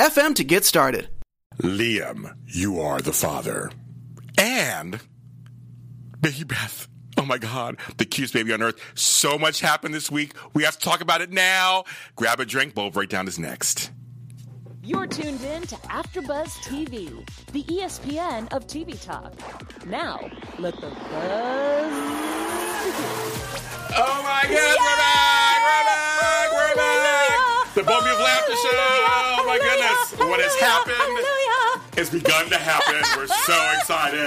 anchor.fm to get started. Liam, you are the father. And Baby Beth. Oh my God, the cutest baby on earth. So much happened this week. We have to talk about it now. Grab a drink. Bowl breakdown is next. You're tuned in to AfterBuzz TV, the ESPN of TV talk. Now, let the buzz begin. Oh my God, we're back! We're back! We're back! The Bone Beautiful After Show! Oh my goodness! What has happened? It's begun to happen. We're so excited.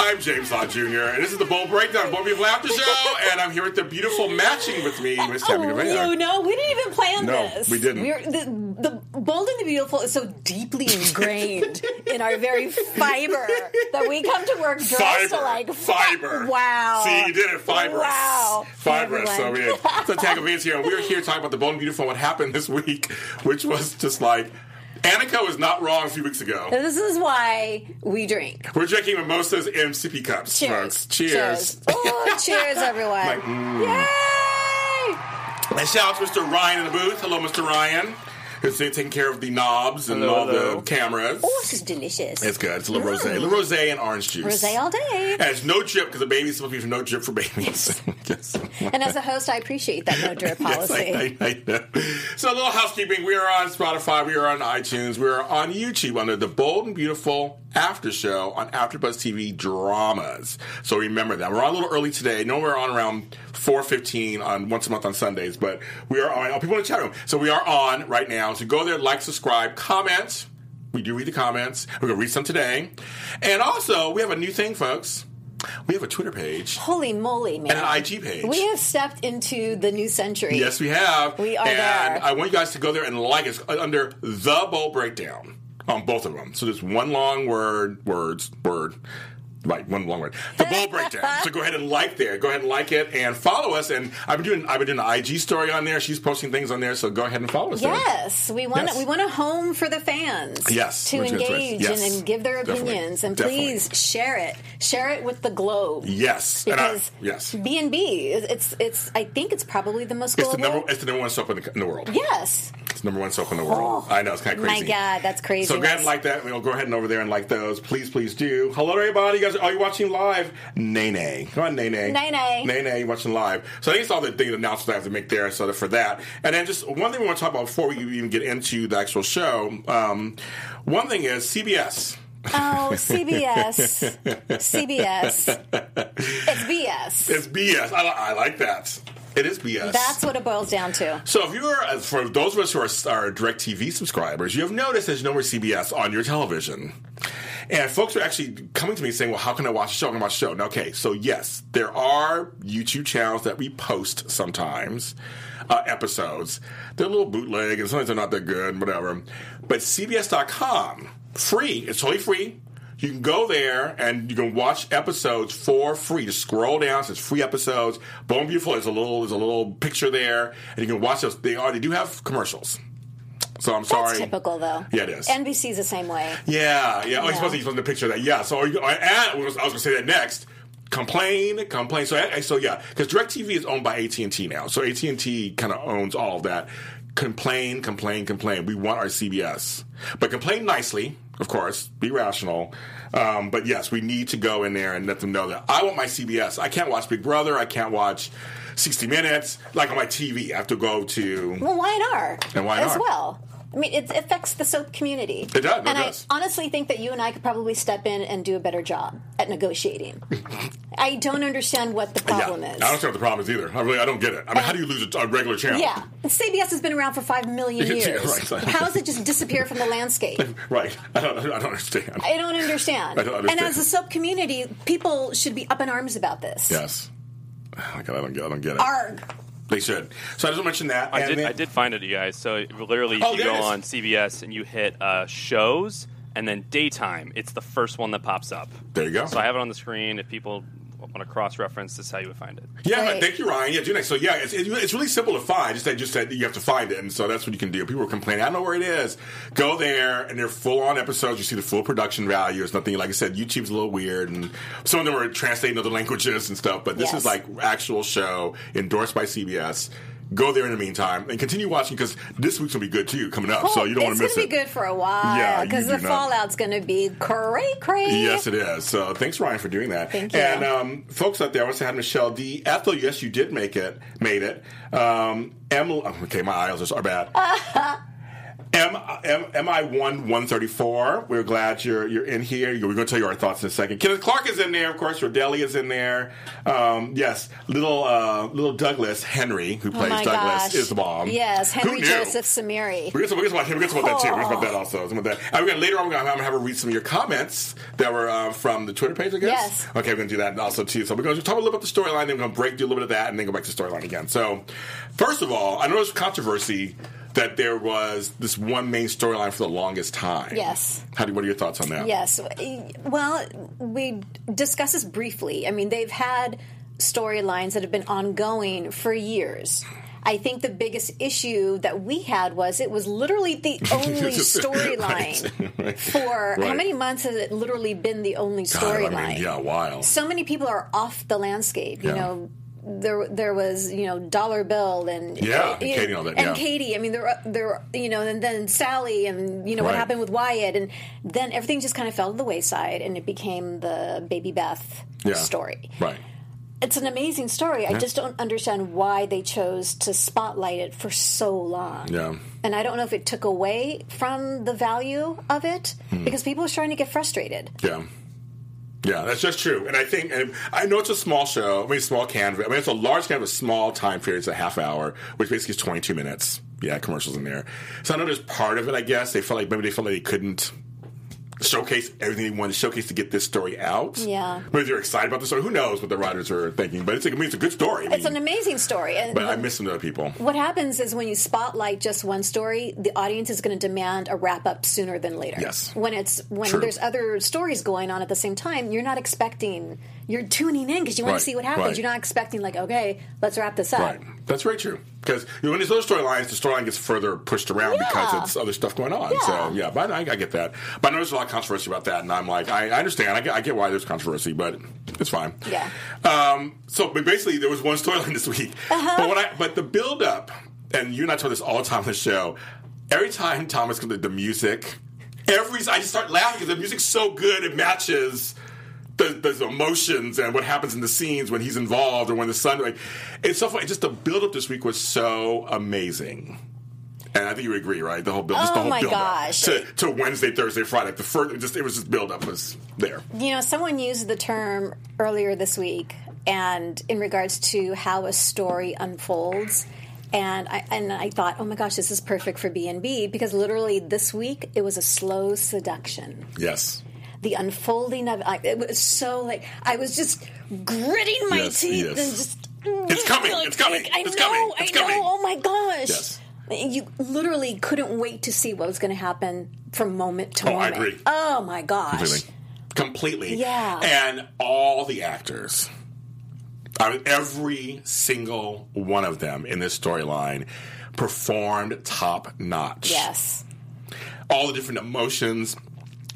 I'm James Law Jr., and this is the Bowl Breakdown, Bone Beautiful After Show, and I'm here with the beautiful matching with me, Miss Tammy Oh, DeVay. you know, we didn't even plan No, this. we didn't. We're, the, the bold and the beautiful is so deeply ingrained in our very fiber that we come to work dressed Fiber. like Fiber. Wow. See, you did it. Fibrous. Wow. Fibrous. So, we so Vance here. and We're here talking about the Bold and Beautiful what happened this week, which was just like, Annika was not wrong a few weeks ago. This is why we drink. We're drinking mimosas in sippy cups, Cheers. folks. Cheers. Oh, cheers, everyone. Like, mm. Yay! And shout out to Mr. Ryan in the booth. Hello, Mr. Ryan. Who's taking care of the knobs and Hello, all hello. the cameras. Oh, this is delicious. It's good. It's a little rosé. A little rosé and orange juice. Rosé all day. And it's no drip because the baby's supposed to be no drip for babies. yes. And as a host, I appreciate that no drip Yes, policy. I, I, I know. So a little housekeeping. We are on Spotify. We are on iTunes. We are on YouTube under the Bold and Beautiful After Show on AfterBuzz TV Dramas. So remember that we're on a little early today. No, we're on around four fifteen on once a month on Sundays, but we are on. Oh, people in the chat room. So we are on right now. So go there, like, subscribe, comment. We do read the comments. We're gonna read some today, and also we have a new thing, folks. We have a Twitter page Holy moly, man. and an IG page. We have stepped into the new century. Yes, we have. We are and there. I want you guys to go there and like us uh, under the bowl breakdown on both of them. So just one long word, words, word. Right, one long word. The bowl breakdown. So go ahead and like there. Go ahead and like it and follow us. And I've been doing I've been doing an IG story on there. She's posting things on there. So go ahead and follow us. there. Yes, we want Yes. we want a home for the fans. Yes, to we're doing it. engage Yes. and, and give their Definitely. opinions, and Definitely. please share it. Share it with the globe. Yes. I- because yes. B and B, it's it's. I think it's probably the most It's global. the number. It's the number one soap in the, in the world. yes. It's number one soap in the world. I know it's kind of crazy. My. God, that's crazy. So go ahead and like that. We'll go ahead and over there and like those. Please, please do. Hello, everybody. You guys, are you watching live? Nay, nay. Come on, nay, nay. Nay, nay. Nay, nay. Watching live. So I think it's all the thing announcements I have to make there. So for that, and then just one thing we want to talk about before we even get into the actual show. Um, one thing is CBS. Oh, CBS, CBS. It's BS. It's BS. I, I like that. It is BS. That's what it boils down to. So if you're uh, for those of us who are, are direct TV subscribers, you have noticed there's no more CBS on your television. And folks are actually coming to me saying, "Well, how can I watch the show? Can I watch the show?" And okay, so yes, there are YouTube channels that we post sometimes uh, episodes. They're a little bootleg, and sometimes they're not that good, whatever. But CBS.com, free. It's totally free. You can go there and you can watch episodes for free. Just scroll down, it says free episodes. Bone Beautiful is a little is a little picture there, and you can watch those. They are they do have commercials. So I'm sorry. That's typical, though. Yeah, it is. NBC's the same way. Yeah, yeah. Oh, Yeah. supposed to, supposed to picture that. Yeah. So, you, I was, I was going to say that next. Complain, complain. So, eh, eh, so yeah, because Directv is owned by AT and T now. So AT and T kind of owns all of that. Complain, complain, complain. We want our CBS, but complain nicely, of course. Be rational. Um, but yes, we need to go in there and let them know that I want my CBS. I can't watch Big Brother. I can't watch 60 Minutes like on my TV. I have to go to. Well, Y&R And Y&R. as well. I mean, it affects the soap community. It does, and it does. I honestly think that you and I could probably step in and do a better job at negotiating. I don't understand what the problem yeah, is. I don't know what the problem is either. I really, I don't get it. I mean, how do you lose a, a regular channel? Yeah, CBS has been around for five million Yeah, years. right. How does it just disappear from the landscape? Right. I don't, I don't understand. I don't understand. I don't understand. And as a soap community, people should be up in arms about this. yes. Oh, God, I don't get. I don't get it. Arg. They should. So I just want to mention that. I did. then- I did find it, you guys. So literally, if Oh, you go on CBS and you hit uh, shows and then daytime, it's the first one that pops up. There you go. So I have it on the screen. If people want to cross-reference, this is how you would find it. Yeah, Right. thank you, Ryan. Yeah, do next. So yeah, it's, it's it's really simple to find. Just that just that you have to find it, and so that's what you can do. People are complaining, I don't know where it is. Go there, and they're full on episodes. You see the full production value. It's nothing like I said. YouTube's a little weird, and some of them are translating other languages and stuff. But this Yes. is like actual show endorsed by CBS. Go there in the meantime and continue watching because this week's gonna be good too coming up. so you don't want to miss gonna it. be good for a while Yeah, because the not. fallout's gonna be cray cray. Yes, it is. So thanks, Ryan, for doing that. Thank you. And um, folks out there, I want to say hi to Michelle the Ethel, yes, you did make it. Made it. Um, Emily, okay, my eyes are bad. M, M, MI one one thirty four. We're glad you're you're in here. We're going to tell you our thoughts in a second. Kenneth Clark is in there, of course. Rodelia is in there. Um, yes, little uh, little Douglas Henry, who plays Oh Douglas, gosh. is the bomb. Yes, Henry? Joseph Samiri. We're gonna, we're gonna, we're gonna talk about that too. We're gonna talk about that also. Some that. And we're gonna, later on, we're I'm gonna have her read some of your comments that were uh, from the Twitter page, I guess. Yes. Okay, we're gonna do that also too. So we're gonna talk a little bit about the storyline, then we're gonna break, do a little bit of that, and then go back to the storyline again. So, first of all, I know there's controversy that there was this one main storyline for the longest time. Yes. How do? What are your thoughts on that? Yes. Well, we discussed this briefly. I mean, they've had storylines that have been ongoing for years. I think the biggest issue that we had was it was literally the only storyline right, right. for how many months has it literally been the only storyline? I mean, yeah, a while. so many people are off the landscape. You know, there there was you know Dollar Bill and Yeah, and Katie and all that, and yeah. Katie. I mean, there were- there were, you know, and then Sally, and you know what happened with Wyatt, and then everything just kind of fell to the wayside, and it became the Baby Beth Yeah. story. Right. It's an amazing story. I just don't understand why they chose to spotlight it for so long. Yeah. And I don't know if it took away from the value of it Hmm. because people are starting to get frustrated. Yeah. Yeah, that's just true. And I think, and I know it's a small show. I mean, small canvas. I mean, it's a large canvas, small time period. It's a half hour, which basically is 22 minutes. Yeah, commercials in there. So I know there's part of it, I guess. They felt like maybe they felt like they couldn't showcase everything they wanted to showcase to get this story out. Yeah. Maybe they're excited about the story. Who knows what the writers are thinking? But it's, I mean, it's a good story. I It's an amazing story. And but I miss some other people. what happens is when you spotlight just one story, the audience is going to demand a wrap up sooner than later. Yes. When it's when True. there's other stories going on at the same time, you're not expecting. You're tuning in because you want Right, to see what happens. right. You're not expecting like, okay, let's wrap this up. Right. That's very true. Because you know, when there's other storylines, the storyline gets further pushed around Yeah. because it's other stuff going on. Yeah. So yeah, but I, I get that. But I know there's a lot of controversy about that, and I'm like, I, I understand. I get, I get why there's controversy, but it's fine. Yeah. Um, so, but basically, there was one storyline this week. Uh-huh. But what I, but the build up, and you and I told this all the time on the show. Every time Thomas comes to the music, every I just start laughing because the music's so good. It matches the, the emotions and what happens in the scenes when he's involved or when the sun. Like, it's so funny. Just the build up this week was so amazing. And I think you would agree, right? The whole build, just the Oh whole my build gosh. to, to Wednesday, Thursday, Friday. The first, just it was just build up was there. You know, someone used the term earlier this week, and in regards to how a story unfolds. And I and I thought, oh my gosh, this is perfect for B and B because literally this week it was a slow seduction. Yes. The unfolding of I, it was so like I was just gritting my Yes, teeth yes. and just. It's mm, coming, it's coming, I it's know, coming, it's I know. coming. Oh my gosh! Yes. You literally couldn't wait to see what was going to happen from moment to Oh, I moment. agree. Oh my gosh! Completely. Completely. Yeah. And all the actors, I mean, every single one of them in this storyline performed top notch. Yes. All the different emotions,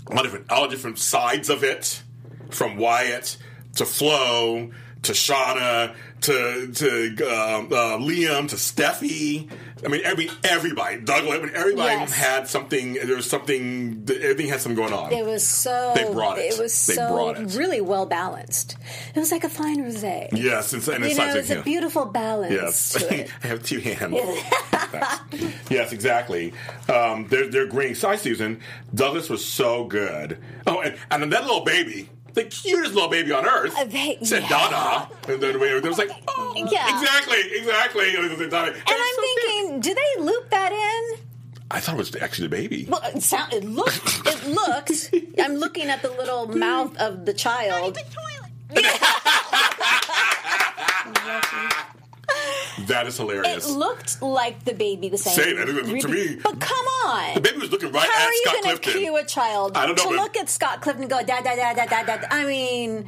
all different, all different sides of it, from Wyatt to Flo to Shauna to to um, uh, Liam to Steffy. I mean, every everybody, Douglas. I mean, everybody Yes. had something. There was something. Everything had something going on. It was so. They brought it. It was They so it. really well balanced. It was like a fine rosé. Yes, and, and you it's know, it's a beautiful balance Yes. I have two hands. yes, exactly. Um, they're they're green. Sorry, Susan. Douglas was so good. Oh, and, and then that little baby, the cutest little baby on earth, Uh, they- said yeah. Dada, and then it was like, oh, Yeah. exactly, exactly. And, it was Dada. And I'm thinking, do they loop that in? I thought it was actually the baby. Well, it, sound, it looked. It looked. I'm looking at the little mouth of the child. That That is hilarious. It looked like the baby the Same, it was- to me- but come on. the baby was looking right How at are you going to Clifton. cue a child I don't know, to look at Scott Clifton and go da da da da da da? I mean,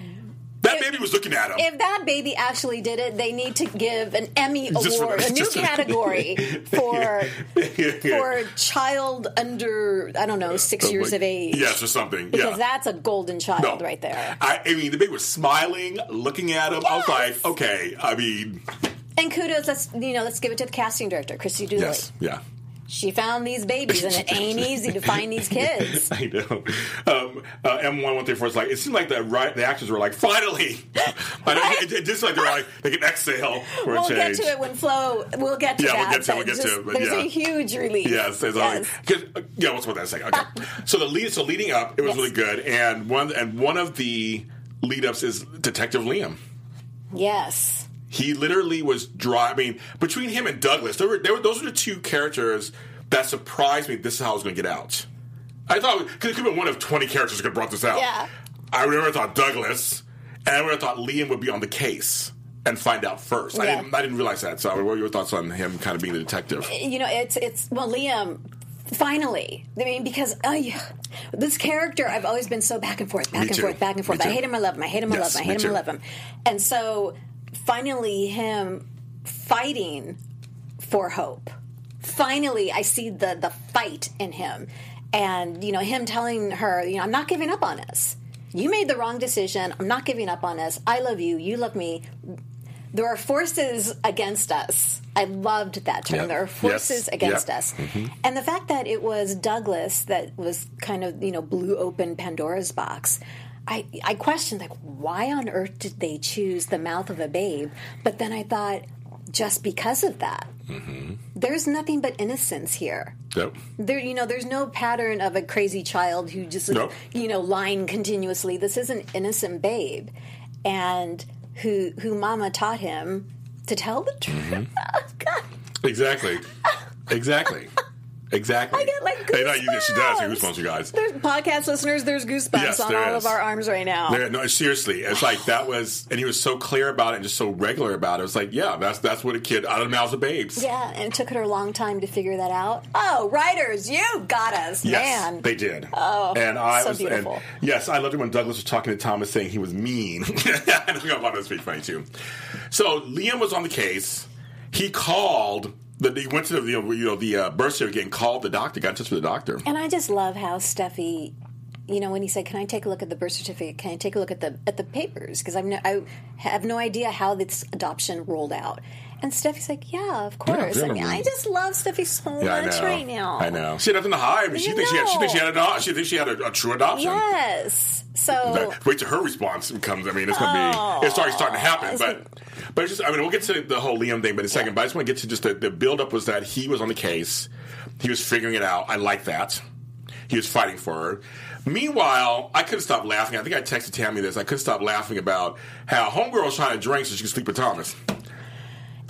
that baby was looking at him. if that baby actually did it, they need to give an Emmy Just for- award, a new for- category for for child under I don't know six oh, years of age. Yes, or something. because yeah. that's a golden child No. right there. I, I mean, the baby was smiling, looking at him. I was like, okay. I mean, And kudos, let's you know, let's give it to the casting director, Christy Dooley. yes, yeah. She found these babies, and it ain't easy to find these kids. I know. Um, uh, M one one three four is like it seemed like the right the actors were like finally. I know, it, it just like they're like they can exhale for We'll get to it when Flo. We'll get to it. Yeah, we'll get to it, we'll get to just- it, but There's yeah. a huge relief. Yes, it's Yes. like, yeah. What's about that second? Okay. so the lead, so leading up, it was Yes. really good, and one and one of the lead ups is Detective Liam. Yes. He literally was driving I mean, between him and Douglas, there were, there were those are the two characters that surprised me. This is how I was going to get out. I thought because it could have been one of twenty characters that could have brought this out. Yeah. I have thought Douglas, and I would have thought Liam would be on the case and find out first. I, didn't, I didn't realize that. So, what were your thoughts on him kind of being the detective? You know, it's it's well, Liam. Finally, I mean, because uh, this character, I've always been so back and forth, back Me and too. forth, back and forth. I hate him, I love him. I hate him, I Yes, love him. I hate him, I love him. And so, finally, him fighting for hope. Finally, I see the the fight in him, and you know, him telling her, you know, I'm not giving up on us. You made the wrong decision. I'm not giving up on us. I love you. You love me. There are forces against us. I loved that term. Yeah. There are forces Yes. against Yeah. us. Mm-hmm. And the fact that it was Douglas that was kind of, you know, blew open Pandora's box. I, I questioned like why on earth did they choose the mouth of a babe? But then I thought just because of that. There's nothing but innocence here. Yep. There, you know, there's no pattern of a crazy child who just, Nope. you know, lying continuously. This is an innocent babe, and who who Mama taught him to tell the truth. Mm-hmm. Oh. Exactly. exactly. Exactly. I get like Hey, no, you, she does. goosebumps. Goosebumps, you guys. There's podcast listeners. There's goosebumps Yes, on there all is. of our arms right now. There- no, seriously, it's like that was, and he was so clear about it and just so regular about it. It was like, yeah, that's that's what a kid out of the mouths of babes. yeah, and it took her a long time to figure that out. Oh, writers, you got us, Yes, man. they did. Oh, and I so was, and yes, I loved it when Douglas was talking to Thomas, saying he was mean. I think I that was pretty funny too. So Liam was on the case. He called. The, he went to the you know, you know the uh, birth certificate and called the doctor. Got in touch with the doctor. And I just love how Steffy, you know, when he said, "Can I take a look at the birth certificate? Can I take a look at the at the papers?" Because no, I have no idea how this adoption rolled out. And Steffy's like, "Yeah, of course." I mean. I just love Steffy so Yeah, much right now. I know. She had nothing to hide. I mean, she thinks she had. She thinks she had a. She thinks she had a, a true adoption. Yes. So wait till her response comes. I mean, it's going to be it's already starting to happen. But but it's just I mean, we'll get to the whole Liam thing, but in a second. But I just want to get to just the, the build up was that he was on the case, he was figuring it out. I like that. He was fighting for her. Meanwhile, I couldn't stop laughing. I think I texted Tammy this. I couldn't stop laughing about how homegirl was trying to drink so she could sleep with Thomas.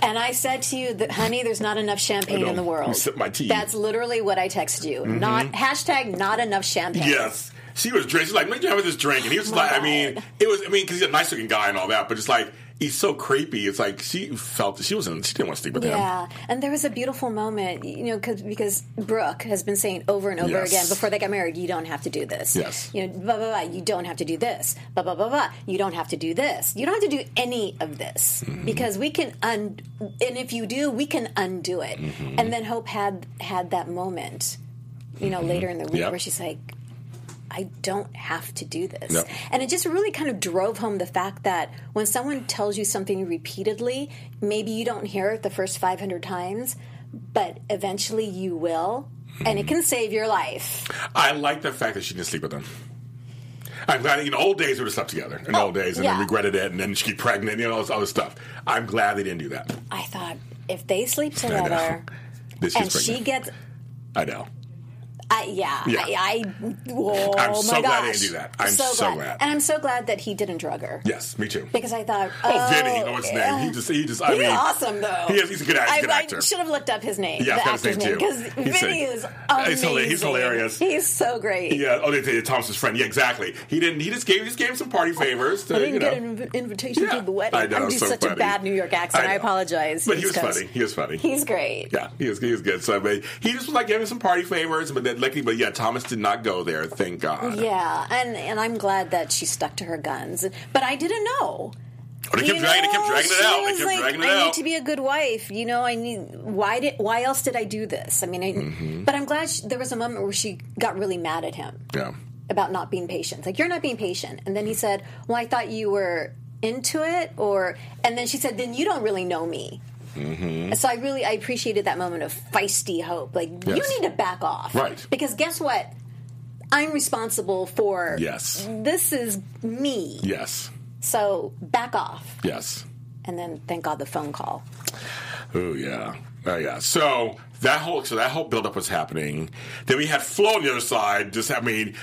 And I said to you that, honey, there's not enough champagne in the world. Sip my tea. That's literally what I texted you. Mm-hmm. Not hashtag not enough champagne. Yes. She was drinking. She's like, "Let me have this drink," and he was like, "I mean, it was. I mean, because he's a nice looking guy and all that, but just like he's so creepy. It's like she felt she wasn't. She didn't want to sleep with him. Yeah, and there was a beautiful moment, you know, cause, because Brooke has been saying over and over Yes. again before they got married, you don't have to do this. Yes. You know, blah, blah, blah, you don't have to do this. Blah, blah, blah, blah. You don't have to do this. You don't have to do any of this Mm-hmm. because we can, un- and if you do, we can undo it. Mm-hmm. And then Hope had had that moment, you know, later in the week Yep. where she's like, I don't have to do this. Yep. And it just really kind of drove home the fact that when someone tells you something repeatedly, maybe you don't hear it the first 500 times, but eventually you will, and it can save your life. I like the fact that she didn't sleep with him. I'm glad. In old days, we would have slept together. In old oh, days, and yeah. then regretted it, and then she'd get pregnant, you know, all this other stuff. I'm glad they didn't do that. I thought if they sleep know. together This and she gets, I know. I, yeah, Yeah. I, I oh I'm so gosh. glad they didn't do that. I'm so glad. and I'm so glad that he didn't drug her. Yes, me too. Because I thought, Oh, oh, Vinny, oh, oh what's his yeah. name? He just, he just, I He's mean, awesome though. He is, he's a good, he's a good I, actor. I should have looked up his name. Yeah, the I was actor's name because Vinny a- is amazing. he's hilarious. He's so great. Yeah. Oh, they say Thomas's friend. Yeah, exactly. He didn't. He just gave. He just gave him some party favors. To, I didn't you know. get an inv- invitation Yeah. to the wedding. I know, I'm so such a bad New York accent. I, know. apologize. But he was funny. He was funny. He's great. yeah, he was. He was good. So, he just was like giving some party favors. But then, luckily, but yeah, Thomas did not go there. Thank God. Yeah, and and I'm glad that she stuck to her guns. But I didn't know. Oh, they kept dragging. They kept dragging it out. Was kept like, dragging it I out. need to be a good wife. You know, I need. Why did? Why else did I do this? I mean, I, Mm-hmm. but I'm glad she, there was a moment where she got really mad at him yeah. about not being patient. Like you're not being patient. And then he said, "Well, I thought you were into it," or and then she said, "Then you don't really know me." Mm-hmm. So I really I appreciated that moment of feisty hope. Like you need to back off, Right. Because guess what? I'm responsible for Yes. This is me. Yes. So back off. Yes. And then thank God the phone call. Oh yeah. Oh yeah. So that whole so that whole buildup was happening. Then we had Flo on the other side. Just I mean,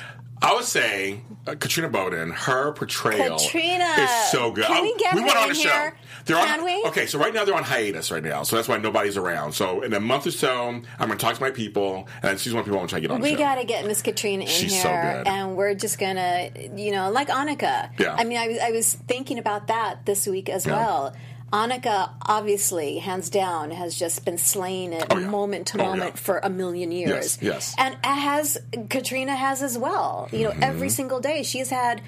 I would say uh, Katrina Bowden, her portrayal Katrina! is so good. Can we get we her went on the show. They're on, we? Okay, so right now they're on hiatus right now, so that's why nobody's around. So in a month or so, I'm going to talk to my people, and she's one of the people I want to try to get on. We got to get Miss Katrina in She's here, so good. and we're just gonna, you know, like Annika. Yeah. I mean, I, was- I was thinking about that this week as Yeah. well. Annika, obviously, hands down, has just been slaying it Oh, yeah. moment to Oh, moment yeah. for a million years. Yes, yes. And has Katrina has as well. You know, Mm-hmm. every single day she's had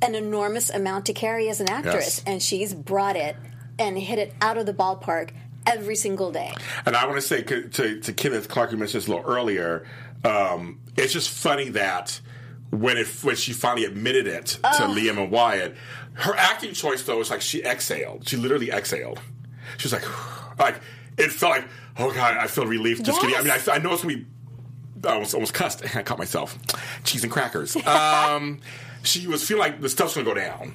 an enormous amount to carry as an actress, Yes. and she's brought it and hit it out of the ballpark every single day. And I want to say to, to, to Kenneth Clark, you mentioned this a little earlier. Um, it's just funny that when it when she finally admitted it to Liam and Wyatt, her acting choice though was like she exhaled. She literally exhaled. She was like, like it felt like, oh god, I feel relief. Just kidding. I mean, I, I know it's gonna be. I almost, almost cussed. I caught myself. Cheese and crackers. Um, she was feeling like the stuff's gonna go down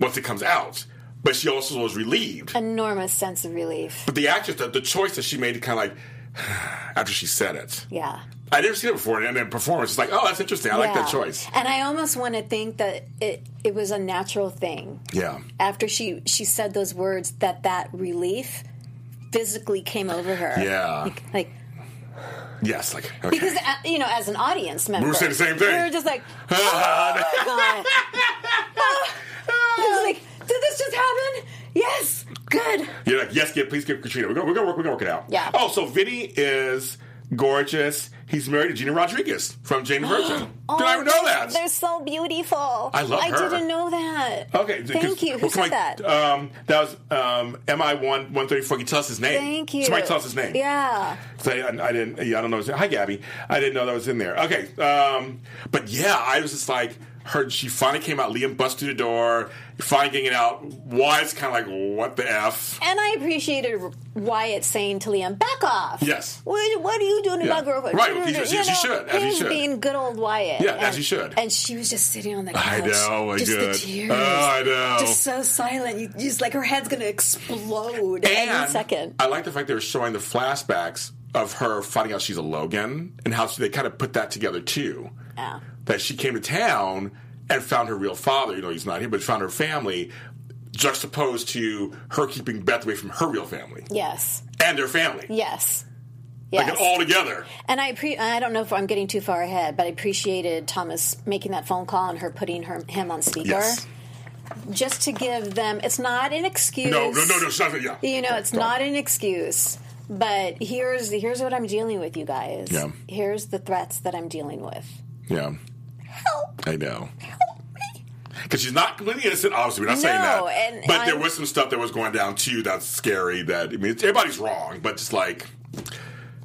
once it comes out, but she also was relieved. Enormous sense of relief. But the actress, the, the choice that she made, kind of like after she said it. Yeah. I never seen it before, and then performance is like, oh, that's interesting. I like that choice. And I almost want to think that it it was a natural thing. Yeah, After she she said those words, that that relief physically came over her. Yeah. Like, like yes, like okay. because uh, you know, as an audience member, were saying the same thing. We were just like, oh god. Oh. Was like, did this just happen? Yes. Good. You're like, yes, get please give Katrina. We're gonna, we're gonna work. We're gonna work it out. Yeah. Oh, so Vinny is gorgeous. He's married to Gina Rodriguez from Jane the Virgin. Did I know that? They're so beautiful. I love I her. didn't know that. Okay, Thank you. Who well, said that? Um, that was um, Mi one one thirty four. Can you tell us his name? Thank you. Somebody tell us his name. Yeah. So I, I didn't. Yeah, I don't know. Hi, Gabby. I didn't know that was in there. Okay, um, but yeah, I was just like, her. She finally came out. Liam bust through the door. Finally getting it out. Wyatt's kind of like, what the f? And I appreciated Wyatt saying to Liam, "Back off." Yes. What, what are you doing to Yeah. my girlfriend? Right, You he know, should- as should, as he he's should. being good old Wyatt. Yeah, and, as he should. And she was just sitting on the couch. I know, I just the tears. Oh, I know. Just so silent. You just like her head's gonna explode any And second. I like the fact they were showing the flashbacks of her finding out she's a Logan and how they kind of put that together too. Yeah. That she came to town and found her real father. You know, he's not here, but found her family, juxtaposed to her keeping Beth away from her real family Yes. and their family. Yes. Like it all together. And I pre- I don't know if I'm getting too far ahead, but I appreciated Thomas making that phone call and her putting her, him on speaker. Yes. Just to give them, it's not an excuse. No, no, no, no. It's not, yeah. You know, it's Don't. not an excuse. But here's here's what I'm dealing with, you guys. Yeah. Here's the threats that I'm dealing with. Yeah. Help! I know. Help me! Because she's not completely innocent, obviously. We're not saying that. And but there I'm- was some stuff that was going down too that's scary. That I mean, everybody's wrong, but just like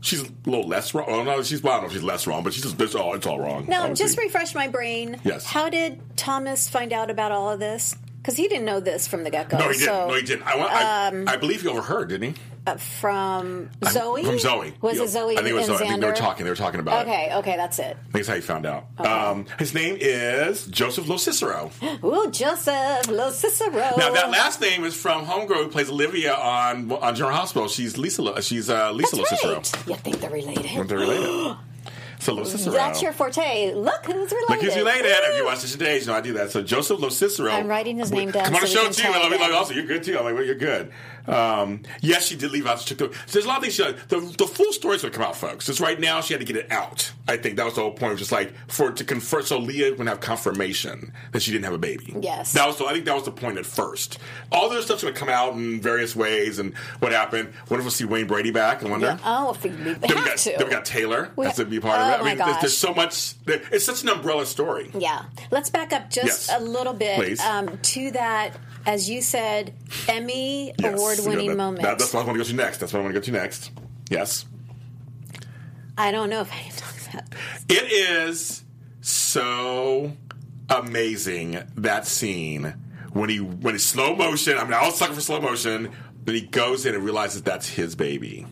she's a little less wrong. Oh no, she's well, I don't know if she's less wrong, but she's just it's all it's all wrong. Now, obviously. just refresh my brain. Yes. How did Thomas find out about all of this? Because he didn't know this from the get go. no, he didn't. So, no, he didn't. I, want, I, um, I believe he overheard, didn't he? uh, from Zoe. From Zoe. Was it Zoe I think it was Zoe. I think they were talking. They were talking about it. Okay, okay, that's it. I think that's how he found out. Um, his name is Joseph Lo Cicero. Ooh, Joseph Lo Cicero. Now that last name is from Homegirl, who plays Olivia on on General Hospital. She's Lisa. Lo- She's uh, Lisa That's Lo Cicero. right. You think they're related? They're related. So Lo Cicero. That's your forte. Look who's related. Look who's related. If you watch this today, you know I do that. So Joseph Lo Cicero. I'm writing his name down Come on the so we show too. tag And I'll be like, also, you're good too. I'm like, well, you're good. Um, yes, she did leave out. She took the, there's a lot of things. She, the the full story's going to come out, folks. Just right now, she had to get it out. I think that was the whole point. Of Just like for it to confirm, so Leah would have confirmation that she didn't have a baby. Yes. that was. The, I think that was the point at first. All this stuff's going to come out in various ways, and what happened. What if we'll see Wayne Brady back? I wonder. Yeah. Oh, if we, we have Then we, got, to. then we got Taylor. We- has to be part oh of it. I my mean, there's, there's so much. It's such an umbrella story. Yeah. Let's back up just Yes. a little bit um, to that, as you said, Emmy Yes. award winning that- moment. that- that's what I want to go to next. That's what I want to go to next. Yes. I don't know if I can talk about It is so amazing that scene when he when it's slow motion. I mean, I was sucking for slow motion. Then he goes in and realizes that's his baby.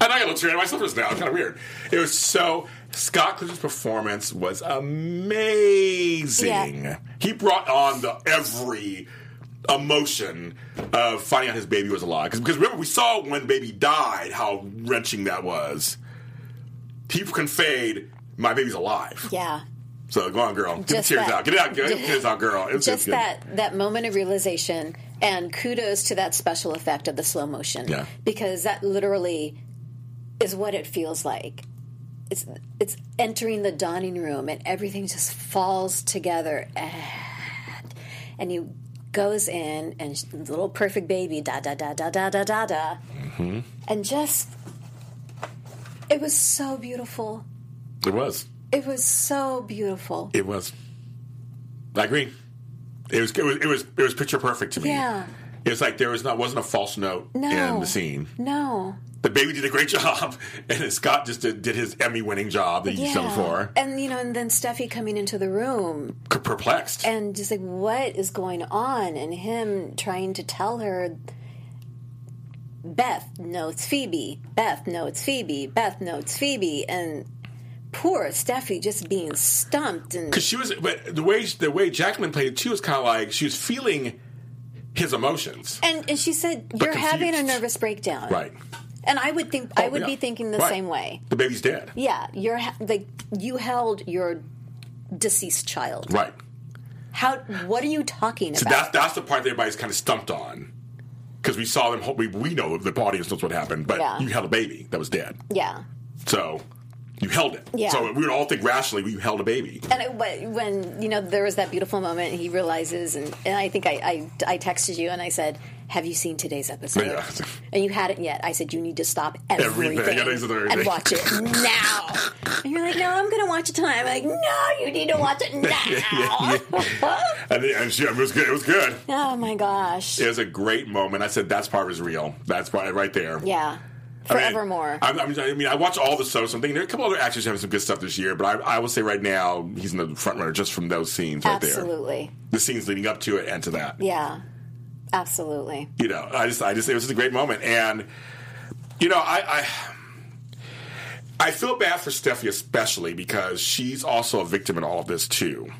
And I gotta look straight at my slippers now. It's kind of weird. It was so Scott Clifton's performance was amazing. Yeah. He brought on the every emotion of finding out his baby was alive. Because remember, we saw when baby died how wrenching that was. He conveyed, "My baby's alive." Yeah. So go on, girl. Get the Just tears that- out. Get it out. Get the tears out, girl. It's, Just that that moment of realization, and kudos to that special effect of the slow motion, Yeah. because that literally is what it feels like. It's it's entering the dining room, and everything just falls together, and and he goes in, and little perfect baby, da da da da da da da da, Mm-hmm. and just it was so beautiful. It was. It was so beautiful. It was. I agree. It was. It was. It was. It was picture perfect to me. Yeah. It's like there was not wasn't a false note No. in the scene. No. The baby did a great job, and Scott just did, did his Emmy winning job that you've done before. And you know, and then Steffy coming into the room C- Perplexed. and just like, what is going on? And him trying to tell her, Beth, no, it's Phoebe. Beth, no, it's Phoebe. Beth, no, it's Phoebe. And poor Steffy just being stumped and Because she was, but the way the way Jacqueline played it too was kind of like she was feeling his emotions. and, and she said, "You're having a nervous breakdown." Right. And I would think I Oh, would yeah. be thinking the Right. same way. The baby's dead. Yeah, you're ha- like you held your deceased child. Right. How? What are you talking So about? that's that's the part that everybody's kind of stumped on. Because we saw them, we, we know the audience knows what happened, but Yeah. you held a baby that was dead. yeah. So you held it. Yeah. So we would all think rationally, you held a baby. And it, when- when you know there was that beautiful moment, and he realizes, and, and I think I, I I texted you and I said, "Have you seen today's episode?" Yeah. And you hadn't yet. I said, "You need to stop everything, Everything. Yeah, everything. and watch it now." and you're like, "No, I'm going to watch it tonight." I'm like, "No, you need to watch it now." And, then- and she, it was good. It was good. oh my gosh! It was a great moment. I said that's part was real. That's right there. Yeah, I mean, forevermore. I, I, mean, I mean, I watch all the shows. I'm thinking there are a couple other actors having some good stuff this year, but I, I will say right now he's in the front runner just from those scenes right there. Absolutely. The scenes leading up to it and to that. Yeah. Absolutely. you know, I just, I just, it was just a great moment, and you know, I, I, I feel bad for Steffy especially because she's also a victim in all of this too.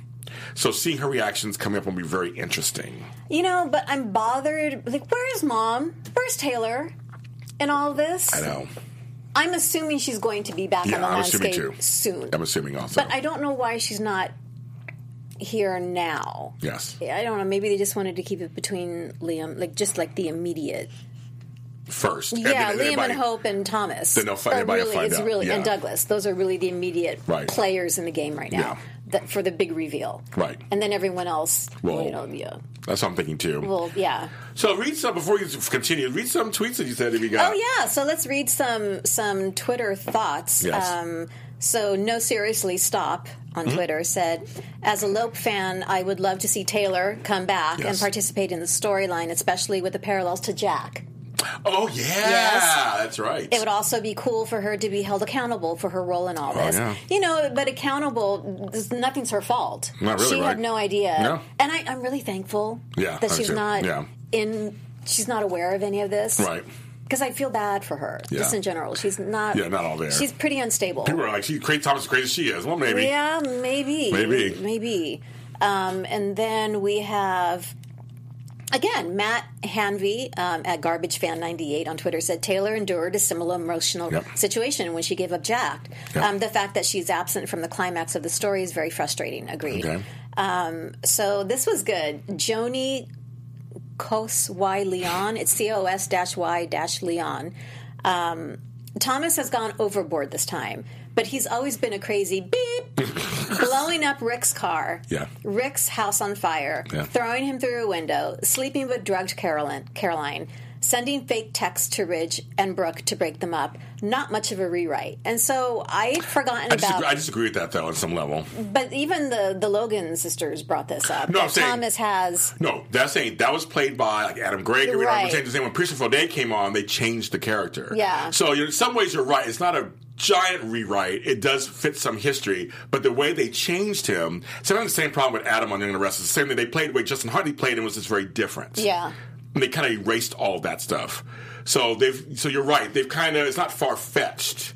So seeing her reactions coming up will be very interesting. You know, but I'm bothered. Like, where's mom? Where's Taylor? In all this, I know. I'm assuming she's going to be back Yeah, on the I'm assuming landscape too. soon. I'm assuming also. But I don't know why she's not here now. yes, I don't know. Maybe they just wanted to keep it between Liam, like just like the immediate. first. And Yeah, then Liam and Hope and Thomas. Then they'll find- everybody really, find it's out, really yeah. and Douglas. Those are really the immediate Right. players in the game right now. Yeah. That, for the big reveal. Right. And then everyone else. Well, you know, yeah. That's what I'm thinking too. Well, yeah. so read some before you continue. Read some tweets that you said if you got. Oh yeah, so let's read some some Twitter thoughts. Yes. Um, so no, seriously, stop on Mm-hmm. Twitter said, as a Lope fan, I would love to see Taylor come back and participate in the storyline, especially with the parallels to Jack. Oh yeah, that's right. It would also be cool for her to be held accountable for her role in all this. Oh, yeah. You know, but accountable, this- nothing's her fault. Not really, she right. had no idea. No. And I, I'm really thankful Yeah, that she's too. not Yeah. in. She's not aware of any of this. right. Because I feel bad for her, Yeah. just in general. She's not. Yeah, not all there. She's pretty unstable. People are like, she, Craig Thomas, is crazy as she is. Well, maybe. Yeah, maybe. Maybe. Maybe. Um, and then we have Again, Matt Hanvey um, at GarbageFan98 on Twitter said Taylor endured a similar emotional Yep. situation when she gave up Jack. Yep. Um, the fact that she's absent from the climax of the story is very frustrating. Agreed. Okay. Um, so this was good. Joni Cos Y Leon. It's C O S dash Y dash Leon. Um, Thomas has gone overboard this time, but he's always been a crazy beep, blowing up Rick's car, Yeah. Rick's house on fire, Yeah. throwing him through a window, sleeping with drugged Caroline, Caroline, sending fake texts to Ridge and Brooke to break them up. Not much of a rewrite. And so I had forgotten I about. disagree, I disagree with that though on some level. but even the the Logan sisters brought this up. No, I'm saying- Thomas has No, that's saying that was played by like Adam Gregory. Right. I'm saying when Christopher Day came on, they changed the character. Yeah. So in some ways, you're right. It's not a giant rewrite. It does fit some history, but the way they changed him, sometimes the same problem with Adam on Young and the Rest. It's the same thing they played. The way Justin Hartley played him was just very different. Yeah. And they kind of erased all of that stuff. So they've. So you're right. They've kind of. It's not far fetched,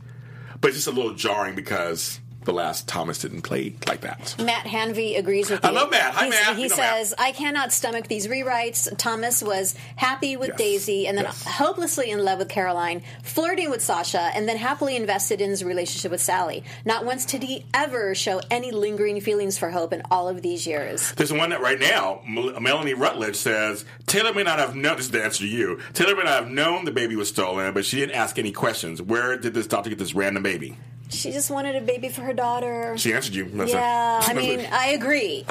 but it's just a little jarring because the last Thomas didn't play like that. Matt Hanvey agrees with I you. love Matt. Hi, He's- Matt. He You know says, "I cannot stomach these rewrites." Thomas was happy with Yes. Daisy, and then Yes. hopelessly in love with Caroline, flirting with Sasha, and then happily invested in his relationship with Sally. Not once did he ever show any lingering feelings for Hope in all of these years. There's one that right now, Mel- Melanie Rutledge says Taylor may not have known. This is the answer to you. Taylor may not have known the baby was stolen, but she didn't ask any questions. Where did this doctor get this random baby? She just wanted a baby for her daughter. She answered you. That's yeah, it. I mean, I agree.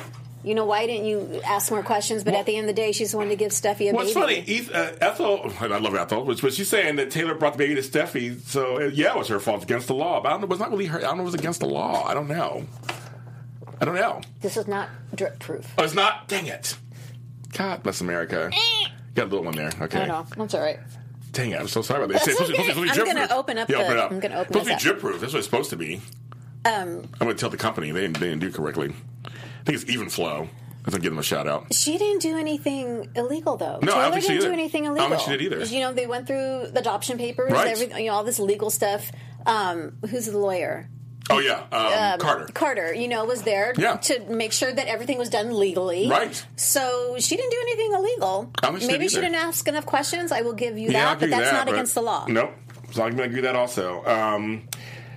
You know, why didn't you ask more questions? But Well- at the end of the day, she's just wanted to give Steffy a Well, it's baby. funny. Eth- uh, Ethel, I love Ethel, but but she's saying that Taylor brought the baby to Steffy, so uh, yeah, it was her fault. It's against the law. But I don't know. It was not really her. I don't know. It was against the law. I don't know. I don't know. This is not drip proof. Oh, it's not. Dang it. God bless America. Got a little one there. Okay. I don't know. That's all right. Dang it. I'm so sorry about that. That's It's supposed to- okay. it's supposed to be I'm gonna open up Yeah, the- open it up. I'm gonna open It's supposed to be this drip proof. That's what it's supposed to be. Um, I'm going to tell the company they didn't, they didn't do correctly. I think it's even flow. I'm going to give them a shout out. she didn't do anything illegal, though. No, I Taylor think didn't did. do anything I don't illegal. think she did either. You know, they went through the adoption papers, Right. everything, you know, all this legal stuff. Um, who's the lawyer? Oh yeah, um, Um, Carter. Carter, you know, was there Yeah. to make sure that everything was done legally. Right. So she didn't do anything illegal. I don't think she did Maybe she didn't ask enough questions. I will give you Yeah, that, but that's that, not but- against the law. Nope. So I'm going to agree that also. Um,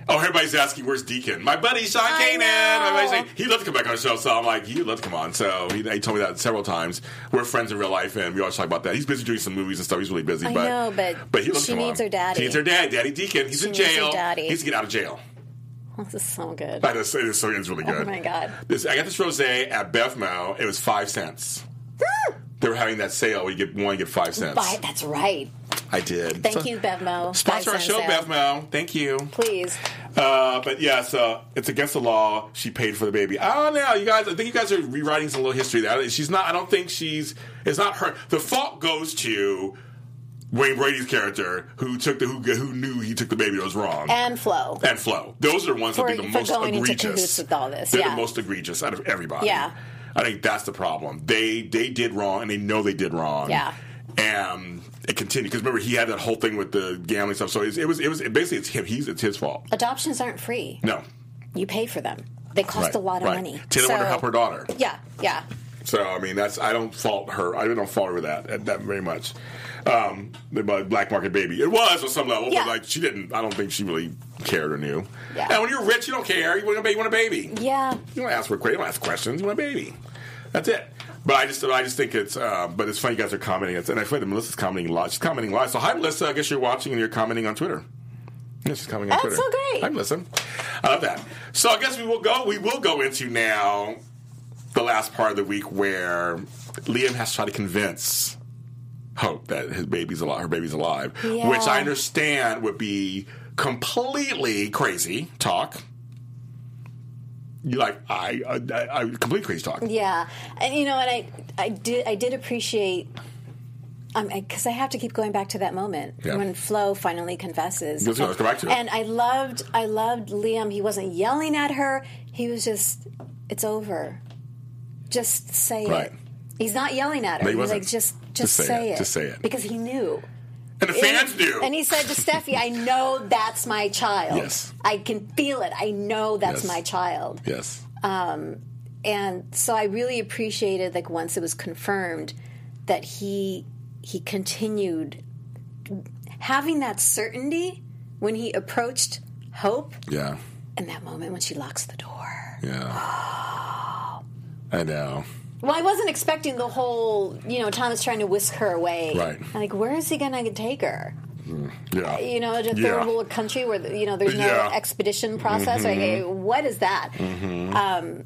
oh, everybody's asking where's Deacon? My buddy Sean I Kanan. Everybody's saying he'd love to come back on the show. So I'm like, he'd love to come on. So he, he told me that several times. We're friends in real life, and we always talk about that. He's busy doing some movies and stuff. He's really busy. I but, know, but but he she needs on. her daddy. She needs her dad, Daddy Deacon. He's She in jail. daddy. He needs to get out of jail. Oh, this is so good. That is, it is so it's really good. Oh my God. This I got this rosé at Bevmo. It was five cents. they were having that sale where you get one, you get five cents. That's right. I did. Thank So- you, Bevmo. Sponsor our show, out. Bevmo. Thank you. Please. Uh, but yeah, so it's against the law. She paid for the baby. I don't know, you guys. I think you guys are rewriting some little history there. She's not. I don't think she's. It's not her. The fault goes to Wayne Brady's character, who took the who, who knew he took the baby that was wrong. And Flo. and Flo. Those are the ones that For- be the most egregious. with all this, They're yeah. the most egregious out of everybody. Yeah. I think that's the problem. They they did wrong, and they know they did wrong. Yeah. And it continued because remember he had that whole thing with the gambling stuff. So it was it was, it was basically it's him. He's it's his fault. Adoptions aren't free. No, You pay for them. They cost right, a lot of right. money. Taylor wanted to help her daughter. Yeah, yeah. So I mean, that's I don't fault her. I don't fault her with that that, that very much. Um, the black market baby, it was on some level, Yeah. but like she didn't. I don't think she really cared or knew. Yeah. And when you're rich, you don't care. You want a baby. You want a baby. Yeah. You don't ask for you don't ask questions. You want a baby. That's it. But I just, I just think it's, uh, but it's funny you guys are commenting. It's, and I find that Melissa's commenting a lot. She's commenting a lot. So hi, Melissa. I guess you're watching and you're commenting on Twitter. Yeah, she's commenting on That's Twitter. so great. Hi, Melissa. I love that. So I guess we will go. We will go into now the last part of the week where Liam has to try to convince Hope that his baby's alive. Her baby's alive, Yeah. which I understand would be completely crazy talk. You like I, I, I, I complete crazy talk. Yeah, and you know, and I, I did, I did appreciate, um, because I have to keep going back to that moment Yeah. when Flo finally confesses. Let's go, let's go back to it. And I loved, I loved Liam. He wasn't yelling at her. He was just, it's over. Just say Right. it. He's not yelling at her. No, he He's wasn't. like, just, Just just, say it. Just say it. Because he knew. And the fans do. And he said to Steffy, I know that's my child. Yes. I can feel it. I know that's Yes. my child yes. Um, and so I really appreciated like once it was confirmed that he he continued having that certainty when he approached Hope Yeah. in that moment when she locks the door. Yeah. I know. Well, I wasn't expecting the whole, you know, Thomas trying to whisk her away. Right. I'm like, where is he going to take her? Yeah. You know, a third Yeah. world country where you know there's no Yeah. expedition process. Like, hey, what is that? Mm-hmm. Um,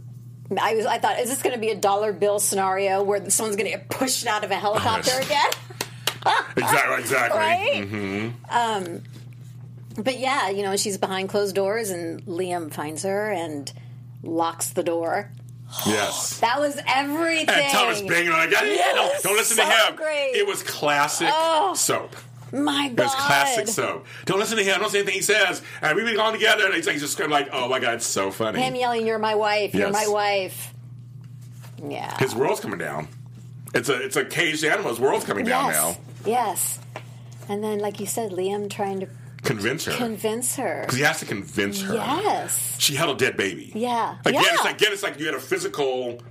I was, I thought, is this going to be a dollar bill scenario where someone's going to get pushed out of a helicopter yes. again? Exactly. Exactly. right? Mm-hmm. Um, but yeah, you know, she's behind closed doors, and Liam finds her and locks the door. Yes. That was everything. And Thomas banging on. Yeah, yeah, no, Yes, don't listen so to him. great. It was classic Oh. soap. My God. It was classic soap. Don't listen to him. Don't say anything he says. And we've been gone together. And he's like, just kind of like, oh my god, it's so funny. him yelling, "You're my wife! You're my wife!" Yeah, His world's coming down. It's a it's a caged animal. His world's coming down yes, now. yes. And then, like you said, Liam trying to Convince her. convince her. Because he has to convince her. Yes, She held a dead baby. Yeah. Again, Yeah. it's like, again, it's like you had a physical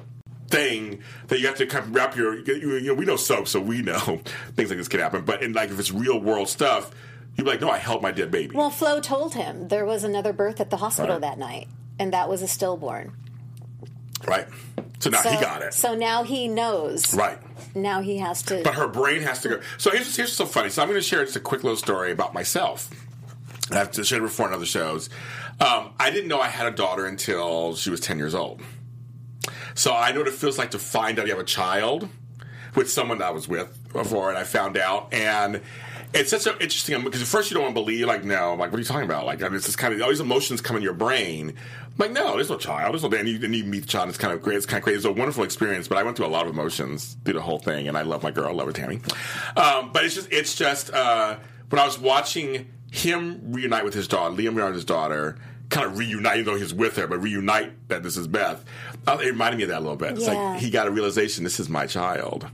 thing that you have to kind of wrap your. You, you know, we know soap, so we know things like this can happen. But in like if it's real world stuff, you'd be like, no, I held my dead baby. Well, Flo told him there was another birth at the hospital Right. that night, and that was a stillborn. right. So now So, he got it. So now he knows. right. Now he has to. But her brain has to go. So here's, here's so funny. So I'm going to share just a quick little story about myself. I've shared before in other shows. Um, I didn't know I had a daughter until she was 10 years old. So I know what it feels like to find out you have a child with someone that I was with before, and I found out. And it's such an interesting because at first you don't want to believe, like, no, like, what are you talking about? Like, I mean, it's just kind of all these emotions come in your brain. I'm like, no, there's no child. There's no, and you, and you meet the child. It's kind of great. It's kind of great. It's a wonderful experience. But I went through a lot of emotions through the whole thing, and I love my girl, I love her, Tammy. Um, but it's just, it's just uh, when I was watching him reunite with his daughter, Liam reunite with his daughter. Kind of reunite, even though he's with her, but reunite that this is Beth. Uh, it reminded me of that a little bit. It's Yeah. like he got a realization: this is my child.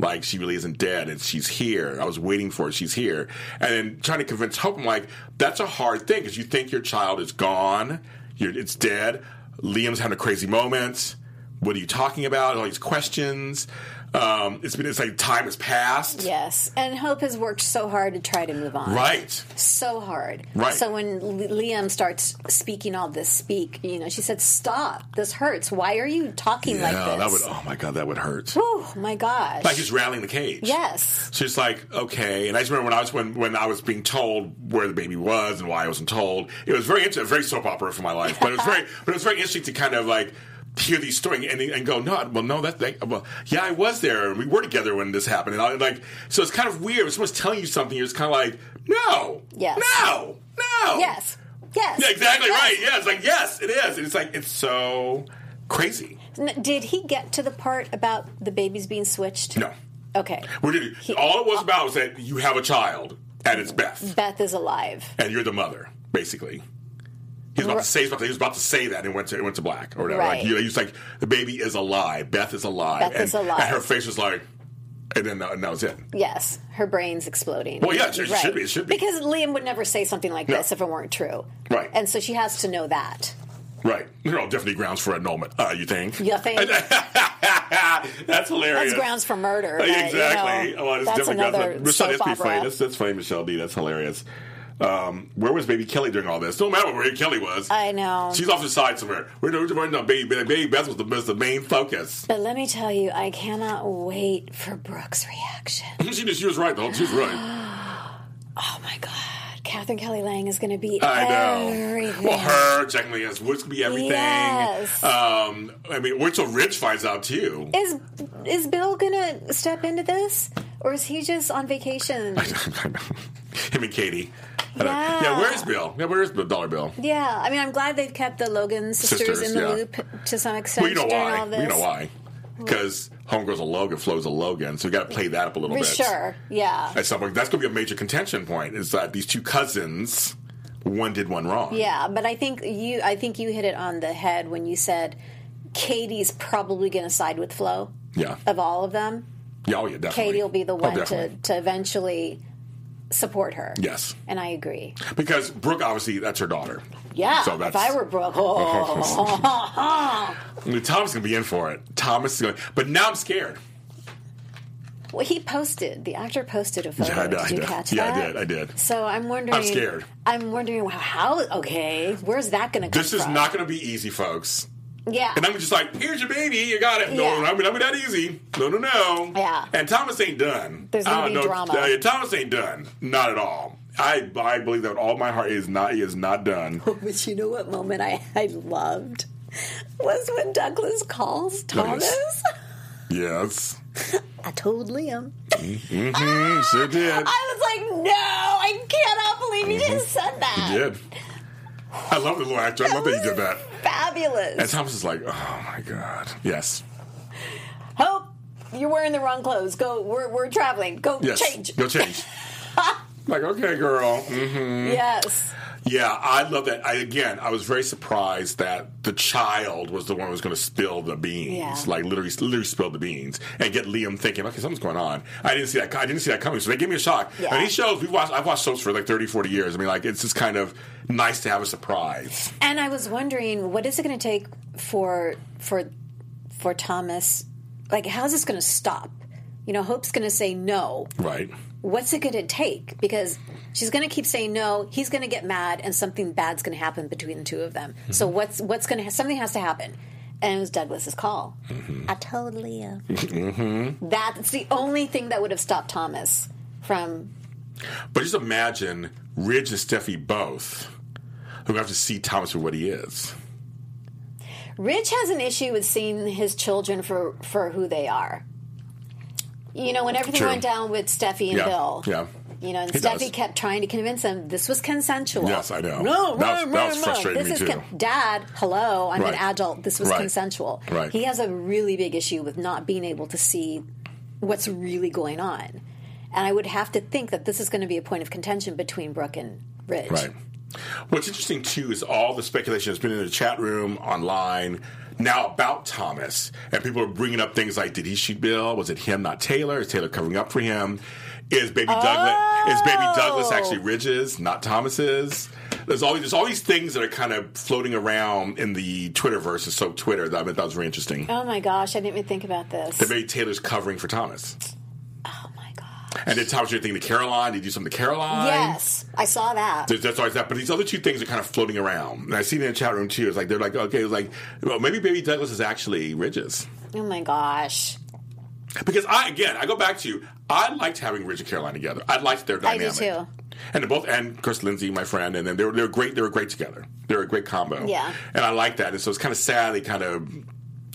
Like she really isn't dead, and she's here. I was waiting for her. She's here, and then trying to convince Hope. I'm like, that's a hard thing because you think your child is gone, it's dead. Liam's having a crazy moment. What are you talking about? All these questions. Um, it's been it's like time has passed. yes, and Hope has worked so hard to try to move on. Right. So hard. Right. So when Liam starts speaking all this speak, you know, she said, "Stop! This hurts. Why are you talking like Yeah, this?" that would. Oh my god, that would hurt. Oh my gosh. Like he's rattling the cage. yes. So it's like okay, and I just remember when I was when when I was being told where the baby was and why I wasn't told. It was very interesting, very soap opera for my life, but it was very but it was very interesting to kind of like hear these stories and, and go no well no that thing well yeah I was there and we were together when this happened and I like so it's kind of weird when someone's telling you something you're just kind of like no Yes. no no Yes. Yes. yeah, exactly Yes. right yeah it's like yes it is and it's like it's so crazy Did he get to the part about the babies being switched? no Okay. We're doing, all it was uh, about was that you have a child and it's Beth Beth is alive. and you're the mother, basically. He was about to say, he was about to, he was about to say that, and it went to it went to black or whatever. Like, Right. he, he was like, "The baby is a lie. Beth is alive." Beth and, is lie. And her face was like, and then and that was it. Yes, her brain's exploding. Well, yeah, it should- should be, it should be. Because Liam would never say something like No. this if it weren't true. Right. And so she has to know that. Right? There are definitely grounds for annulment. Uh, you think? You think? that's hilarious. That's grounds for murder. but, you know, exactly. well, that's definitely another Michelle, soap that's pretty funny. opera. That's, that's funny, Michelle D. That's hilarious. Um, where was Baby Kelly during all this? Don't matter where Baby Kelly was. I know. She's off to the side somewhere. We're we're no baby. Baby Beth was the, was the main focus. But let me tell you, I cannot wait for Brooke's reaction. she, she was right though. She was right. Oh my God. Katherine Kelly Lang is going to be I know. everything. Well, her Jack Leah's Woods could be everything. Yes. Um, I mean, wait till Ridge finds out too. Is is Bill going to step into this? Or is he just on vacation? Him and Katie. Uh, yeah. yeah. Where's Bill? Yeah, where's the Dollar Bill? Yeah, I mean, I'm glad they've kept the Logan sisters, Sisters, in the yeah. loop to some extent Well, you know why. this. You know why? Because Homegirl's a Logan, Flo's a Logan, so we got to play that up a little For bit. sure, yeah. At some point, that's going to be a major contention point. Is that these two cousins, one did one wrong. Yeah, but I think you I think you hit it on the head when you said Katie's probably going to side with Flo Yeah. of all of them. Yeah, oh yeah, definitely. Katie will be the Oh, one to, to eventually support her. Yes. And I agree. Because Brooke, obviously, that's her daughter. Yeah. So if I were Brooke, oh, I Thomas going to be in for it. Thomas is going. But now I'm scared. Well, he posted. The actor posted a photo. Yeah, I did I you know. catch Yeah, I did, I did. So I'm wondering. I'm scared. I'm wondering how. Okay, where's that going to come This is from? not going to be easy, folks. Yeah. And I'm just like, here's your baby, you got it. No, Yeah. I mean, I mean that easy. No, no, no. Yeah. And Thomas ain't done. There's gonna be know- drama. Uh, Thomas ain't done. Not at all. I I believe that with all my heart he is not. He is not done. Oh, But you know what moment I, I loved was when Douglas calls Thomas. Douglas. yes. I told Liam. Mm-hmm. sure did. I was like, no, I cannot believe you just said that. He did. I love the little actor. I love that he did that. Fabulous. And Thomas is like, oh my god. Yes. Hope you're wearing the wrong clothes. Go. We're we're traveling. Go Yes. change. Go change. like, okay, girl. hmm Yes. Yeah, I love that. I, again, I was very surprised that the child was the one who was going to spill the beans, Yeah. like literally, literally spill the beans, and get Liam thinking, okay, something's going on. I didn't see that. I didn't see that coming, so they gave me a shock. Yeah. And these shows, we've watched. I've watched soaps for like 30, 40 years. I mean, like it's just kind of nice to have a surprise. And I was wondering, what is it going to take for for for Thomas? Like, how's this going to stop? You know, Hope's going to say no. Right. What's it going to take? Because she's going to keep saying no. He's going to get mad, and something bad's going to happen between the two of them. Mm-hmm. So what's what's going to something has to happen? And it was Douglas's call. Mm-hmm. I told Liam. Mm-hmm. That's the only thing that would have stopped Thomas from. But just imagine Ridge and Steffy both, who have to see Thomas for what he is. Ridge has an issue with seeing his children for for who they are. You know, when everything True. went down with Steffy and Yeah, Bill. yeah. You know, and He Steffy does. kept trying to convince him this was consensual. Yes, I know. No, That was- no, that was no, no. frustrating This me is too. Dad, hello, I'm Right. an adult. This was Right. consensual. Right. He has a really big issue with not being able to see what's really going on. And I would have to think that this is going to be a point of contention between Brooke and Ridge. Right. What's interesting too is all the speculation that's been in the chat room online now about Thomas, and people are bringing up things like, did he shoot Bill? Was it him, not Taylor? Is Taylor covering up for him? Is baby Douglas is baby Douglas oh. actually Ridge's, not Thomas's? There's all there's all these things that are kind of floating around in the Twitterverse, and so Twitter that I thought was very interesting. Oh my gosh, I didn't even think about this. That maybe Taylor's covering for Thomas, Oh. And then Thomas you're thinking to Caroline. Did you do something to Caroline? Yes, I saw that. There's, that's always that. But these other two things are kind of floating around. And I see it in the chat room too. It's like they're like, okay, it's like, well, maybe Baby Douglas is actually Ridges. Oh my gosh. Because I again, I go back to you. I liked having Ridge and Caroline together. I liked their I do too. And they're both, and course Linsey, my friend, and then they were they were great. They were great together. They were a great combo. Yeah. And I like that. And so it's kind of sad they kind of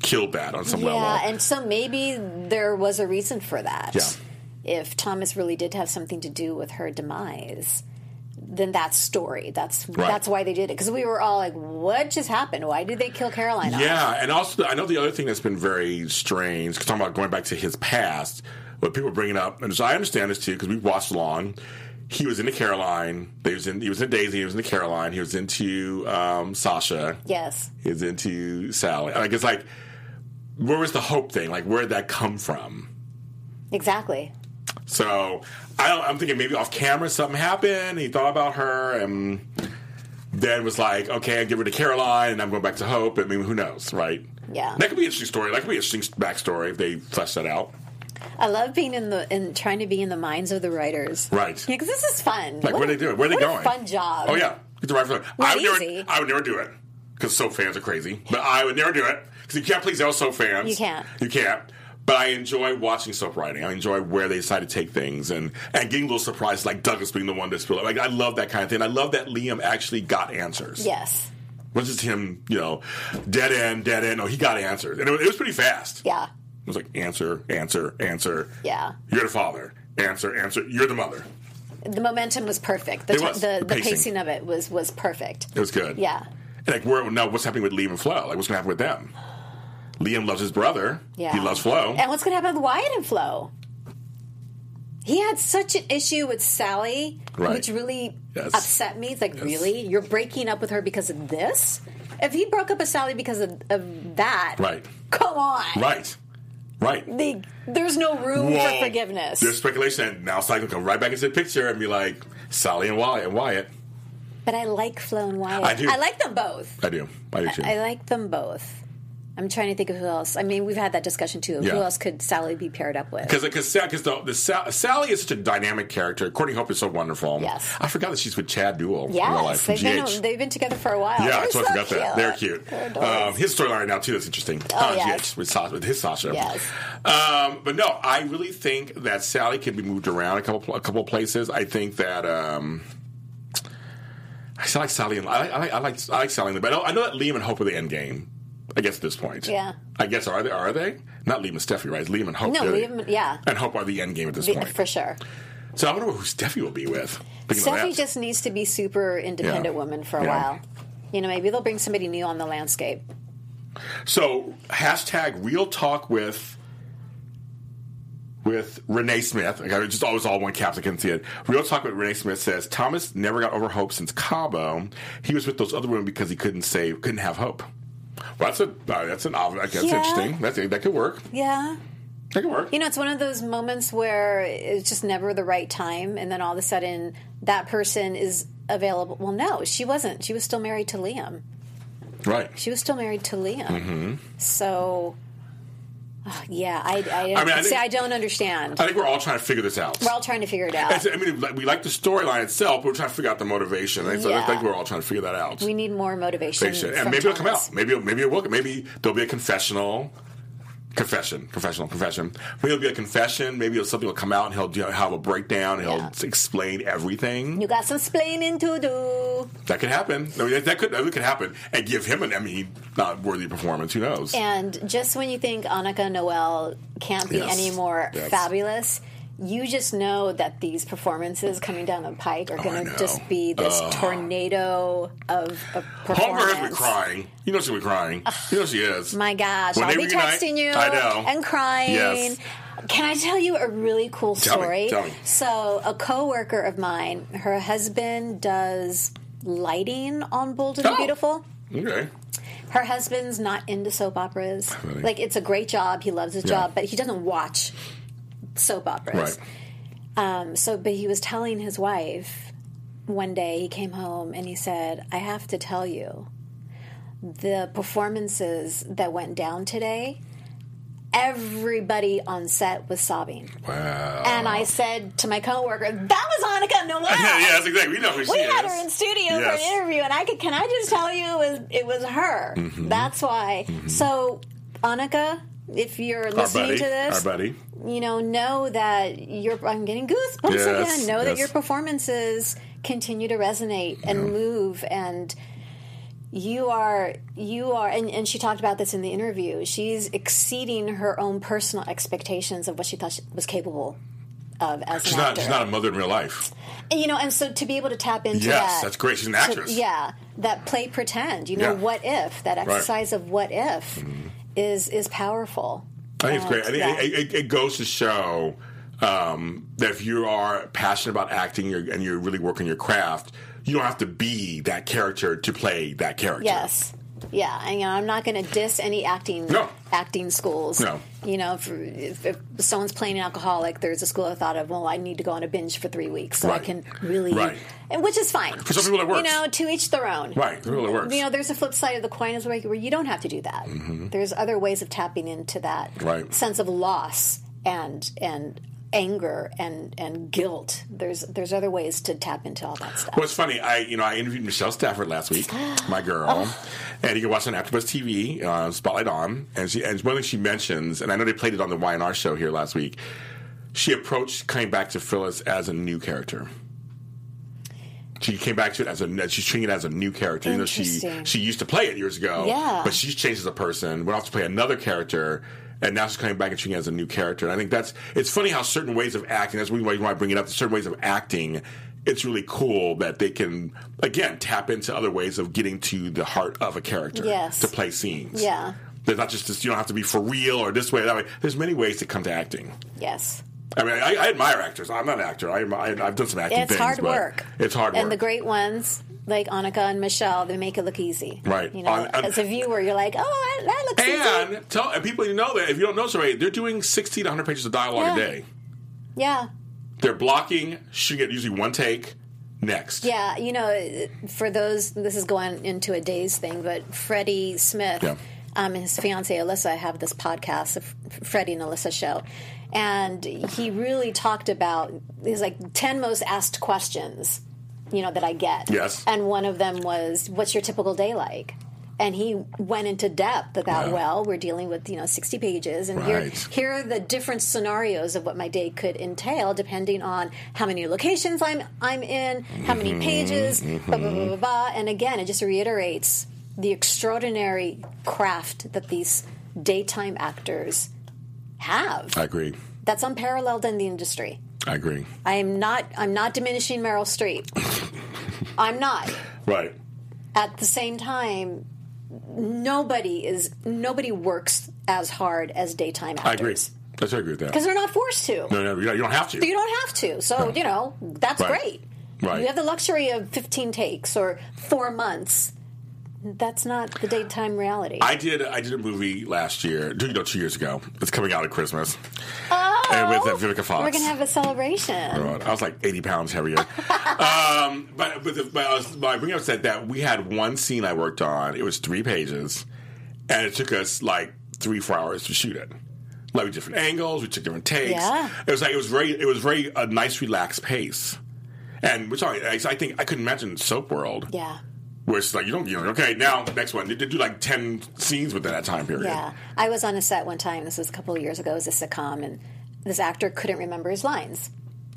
killed that on some Yeah, level. Yeah. And so maybe there was a reason for that. Yeah. If Thomas really did have something to do with her demise, then that's story. That's Right. that's why they did it. Because we were all like, "What just happened? Why did they kill Caroline?" off?" Yeah, and also I know the other thing that's been very strange. talking about going back to his past, what people are bringing up, and so I understand this too because we've watched along. He was into Caroline. He was in. He was in Daisy. He was into Caroline. He was into um, Sasha. Yes. He was into Sally. Like it's like, where was the hope thing? Like where did that come from? Exactly. So I don't, I'm thinking maybe off camera something happened. He thought about her and then was like, okay, I give her to Caroline and I'm going back to Hope. I mean, who knows, right? Yeah. That could be an interesting story. That could be an interesting backstory if they flesh that out. I love being in the and trying to be in the minds of the writers. Right. Yeah, because this is fun. Like, what are they doing? Where are they what a going? fun job. Oh, yeah. Get the right for I would never. I would never do it because soap fans are crazy. But I would never do it because you can't please all soap fans. You can't. You can't. But I enjoy watching soap writing. I enjoy where they decide to take things and, and getting little surprises like Douglas being the one to spill it. Like I love that kind of thing. I love that Liam actually got answers. Yes. Was just him, you know, dead end, dead end. No, he got answers. And it was, it was pretty fast. Yeah. It was like answer, answer, answer. Yeah. You're the father. Answer, answer. You're the mother. The momentum was perfect. The, was. the, The the pacing. pacing of it was was perfect. It was good. Yeah. And like, where now? What's happening with Liam and Flo? Like, what's going to happen with them? Liam loves his brother. Yeah. He loves Flo. And what's going to happen with Wyatt and Flo? He had such an issue with Sally, Right. which really Yes. upset me. It's like, really? You're breaking up with her because of this? If he broke up with Sally because of, of that, Right. come on. Right. Right. The, there's no room Whoa. for forgiveness. There's speculation that now Sally can come right back into the picture and be like Sally and Wyatt. And Wyatt. but I like Flo and Wyatt. I do. I like them both. I do. I do too. I like them both. I'm trying to think of who else. I mean, we've had that discussion too. Yeah. Who else could Sally be paired up with? Because because the, the Sal- Sally is such a dynamic character. Courtney Hope is so wonderful. Yes. I forgot that she's with Chad Duell. in real life Yes, from they've been, they've been together for a while. yeah, They're I totally so forgot that. They're cute. They're. Um, his storyline right now too is interesting. Oh, on yes. GH with, Sasha, with his Sasha. Yes. Um, but no, I really think that Sally can be moved around a couple a couple of places. I think that. Um, I like Sally and I like, I like I like I like Sally, and- but I know, I know that Liam and Hope are the end game. I guess at this point, Yeah. I guess are they? Are they not Liam and Steffy? Right? It's Liam and Hope. No, Liam- yeah. and Hope are the end game at this The- point. for sure. So I wonder who Steffy will be with. Steffy just needs to be super independent Yeah. woman for a Yeah. while. You know, maybe they'll bring somebody new on the landscape. So hashtag real talk with with Renee Smith. I just always all one caps. I couldn't see it. Real talk with Renee Smith says Thomas never got over hope since Cabo. He was with those other women because he couldn't say couldn't have hope. Well, that's a uh, that's an ob- that's Yeah. interesting. That's that could work. Yeah. That could work. You know, it's one of those moments where it's just never the right time, and then all of a sudden that person is available. Well, no, she wasn't. She was still married to Liam. right. She was still married to Liam. Mm-hmm. So, oh, yeah, I, I, I mean, I see. think- I don't understand. I think we're all trying to figure this out. We're all trying to figure it out. It's- I mean, we like the storyline itself, but we're trying to figure out the motivation. And so I think we're all trying to figure that out. we need more motivation. And maybe it'll come out. Maybe maybe it will. Maybe there'll be a confessional. Confession, confessional, confession. Maybe it'll be a confession. Maybe it'll, something will come out and he'll do, have a breakdown. He'll Yeah. explain everything. You got some splaining to do. That could happen. I mean, that, that could that could happen and give him an Emmy not worthy performance. Who knows? And just when you think Annika Noelle can't be Yes. any more Yes. fabulous, you just know that these performances coming down the pike are Oh, going to just be this tornado of, of performance. Homer has been crying. You know she'll be crying. You know she is. My gosh, When I'll be texting you I know. and crying. Yes. Can I tell you a really cool Tell me, story? tell me. So, a coworker of mine, her husband does lighting on Bold and the Oh. Beautiful. Okay. Her husband's not into soap operas. Really? Like it's a great job. He loves his Yeah. job, but he doesn't watch soap operas. Right. Um, so, but he was telling his wife one day. He came home and he said, "I have to tell you, the performances that went down today." Everybody on set was sobbing, Wow. and I said to my coworker, "That was Annika Noelle." that's exactly. We know who she we is. had her in studio for an interview, and I could. Can I just tell you, it was it was her. Mm-hmm. That's why. So, Annika, if you're Our listening buddy. to this, Our buddy. You know, know that you're. I'm getting goosebumps Yes, again. Know that your performances continue to resonate and move and. You are, you are, and, and she talked about this in the interview. She's exceeding her own personal expectations of what she thought she was capable of as She's an not. actor. She's not a mother in real life. And, you know, and so to be able to tap into Yes, that, that's great. She's an to- actress. yeah, that play pretend. You know, Yeah. what if that exercise of what if mm-hmm. is is powerful. I think it's great. I think Yeah. it, it, it goes to show um, that if you are passionate about acting and you're really working your craft, you don't have to be that character to play that character. Yes. Yeah, and you know, I'm not going to diss any acting No. acting schools. No. you know, if, if, if someone's playing an alcoholic, there's a school I thought of. Well, I need to go on a binge for three weeks so I can really, Right. and which is fine For some people it works. You know, to each their own. Right, it really works. You know, there's a flip side of the coin as well where you don't have to do that. There's other ways of tapping into that Mm-hmm. Right. sense of loss and and anger and and guilt. There's there's other ways to tap into all that stuff. Well, it's funny. I you know I interviewed Michelle Stafford last week, my girl, Oh. and you can watch on AfterBuzz TV, uh, Spotlight on, and she and one thing she mentions, and I know they played it on the YNR show here last week. She approached coming back to Phyllis as a new character. She came back to it as a she's treating it as a new character. You know, she she used to play it years ago, Yeah. but she's changed as a person. Went off to play another character. And now she's coming back and she has a new character. And I think that's it's funny how certain ways of acting. That's why to bring it up. Certain ways of acting it's really cool that they can again tap into other ways of getting to the heart of a character Yes. to play scenes. Yeah. There's not just this, you don't have to be for real or this way or that way. There's many ways to come to acting. Yes. I mean, I, I admire actors. I'm not an actor. I, I, I've done some acting It's things. hard work. It's hard work. And the great ones, like Annika and Michelle, they make it look easy. Right. You know, On- on- as a viewer, you're like, oh, that, that looks easy. and tell and people you know that if you don't know somebody, they're doing 60 to 100 pages of dialogue a day. Yeah. They're blocking, shooting it usually one take. Next. Yeah, you know, for those, this is going into a days thing, but Freddie Smith, Yeah. um, and his fiancee Alyssa have this podcast, the Freddie and Alyssa show, and he really talked about these like ten most asked questions, you know, that I get. Yes. And one of them was, "What's your typical day like?" And he went into depth about, Wow. well, we're dealing with you know sixty pages, and here Right. here are the different scenarios of what my day could entail, depending on how many locations I'm I'm in, how many Mm-hmm. pages, blah, blah, blah, blah, blah. And again, it just reiterates the extraordinary craft that these daytime actors have. I agree. That's unparalleled in the industry. I agree. I am not. I'm not diminishing Meryl Streep. I'm not. Right. At the same time, nobody is nobody works as hard as daytime actors. I agree. I agree with that. because they're not forced to. No, no, you don't have to. You don't have to. So, you know, that's Right. great. Right. You have the luxury of 15 takes or four months. That's not the daytime reality. I did. I did a movie last year. Two, no, two years ago. It's coming out at Christmas. oh, And with uh, Vivica Fox. we're going to have a celebration. I was like 80 pounds heavier. um, but but, the, but I, was, but I bring up said that we had one scene I worked on. It was three pages, and it took us like three four hours to shoot it. Like different angles, we took different takes. Yeah. It was like it was very it was very a nice relaxed pace. And which I, I think I couldn't imagine Soap World, Yeah. where it's like you don't you know okay now next one they did do like ten scenes within that time period. Yeah. I was on a set one time, this was a couple of years ago, it was a sitcom, and this actor couldn't remember his lines.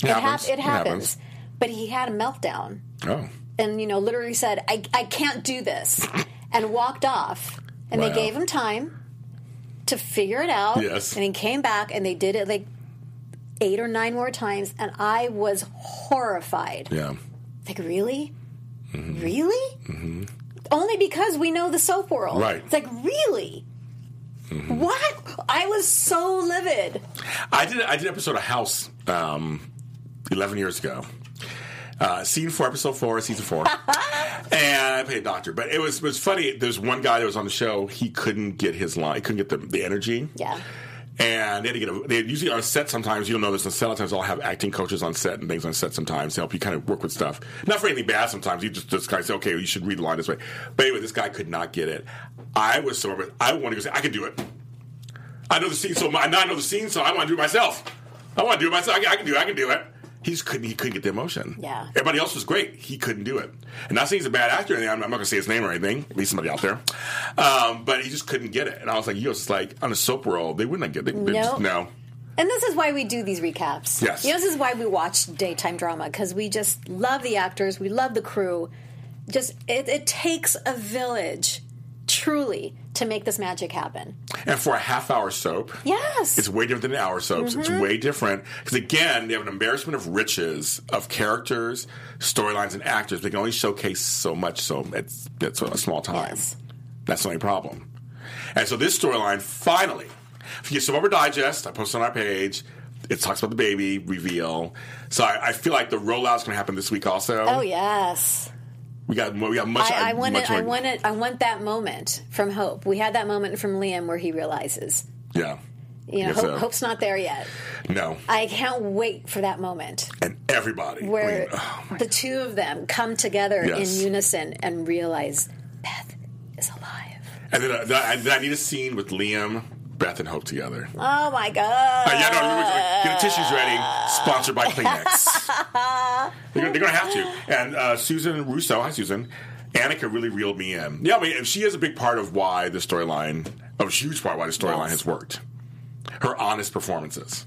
It hap- happens. it It happens. happens. But he had a meltdown. Oh, and you know literally said I, I can't do this and walked off and Wow. they gave him time to figure it out Yes. and he came back and they did it like eight or nine more times and i was horrified yeah. like really Mm-hmm. really only because we know the soap world Right. Mm-hmm. it's like really what i was so livid I did I did an episode of House um, eleven years ago. Uh, season four, episode four, season four, and I played a doctor. But it was it was funny. There's one guy that was on the show. He couldn't get his line. He couldn't get the, the energy. yeah And they had to get. A, they usually on set. Sometimes you'll know this on set. Sometimes I'll have acting coaches on set and things on set. Sometimes to help you kind of work with stuff. Not for anything bad. Sometimes you just just kind of say, okay, you should read the line this way. But anyway, this guy could not get it. I was so. I wanted to go say, I can do it. I know the scene so much. Now I know the scene, so I want to do it myself. I want to do it myself. I can, I can do it. I can do it. He just couldn't. He couldn't get the emotion. Yeah. Everybody else was great. He couldn't do it. And not saying he's a bad actor. or anything. I'm, I'm not going to say his name or anything. At least somebody out there. Um, but he just couldn't get it. And I was like, you know, it's like on a soap roll, they wouldn't get. They, they just, No. no. And this is why we do these recaps. Yes. You know, this is why we watch daytime drama because we just love the actors, we love the crew. Just it, it takes a village, truly, to make this magic happen. And for a half hour soap, Yes. it's way different than hour soaps. It's Mm-hmm. way different because again, they have an embarrassment of riches of characters, storylines, and actors. They can only showcase so much, so it's it's a small time. Yes. That's the only problem. And so this storyline finally, if you get Survivor Digest, I posted on our page. It talks about the baby reveal. So I, I feel like the rollout's going to happen this week also. oh yes. We got we got much. I, I want much it. I want it. I want that moment from Hope. We had that moment from Liam where he realizes, Yeah. you know, Hope, sir. Hope's not there yet. No. I can't wait for that moment And everybody. I where mean, oh the two of them come together Yes. in unison and realize Beth is alive. And then, uh, I, then I need a scene with Liam, Beth, and Hope together. Oh my god! Uh, yeah, no, we- we- get the tissues ready. Sponsored by Kleenex. they're, gonna, they're gonna have to. And uh, Susan Russo, hi Susan. Annika really reeled me in. Yeah, I mean, she is a big part of why the storyline, a huge part why the storyline Yes. has worked. Her honest performances.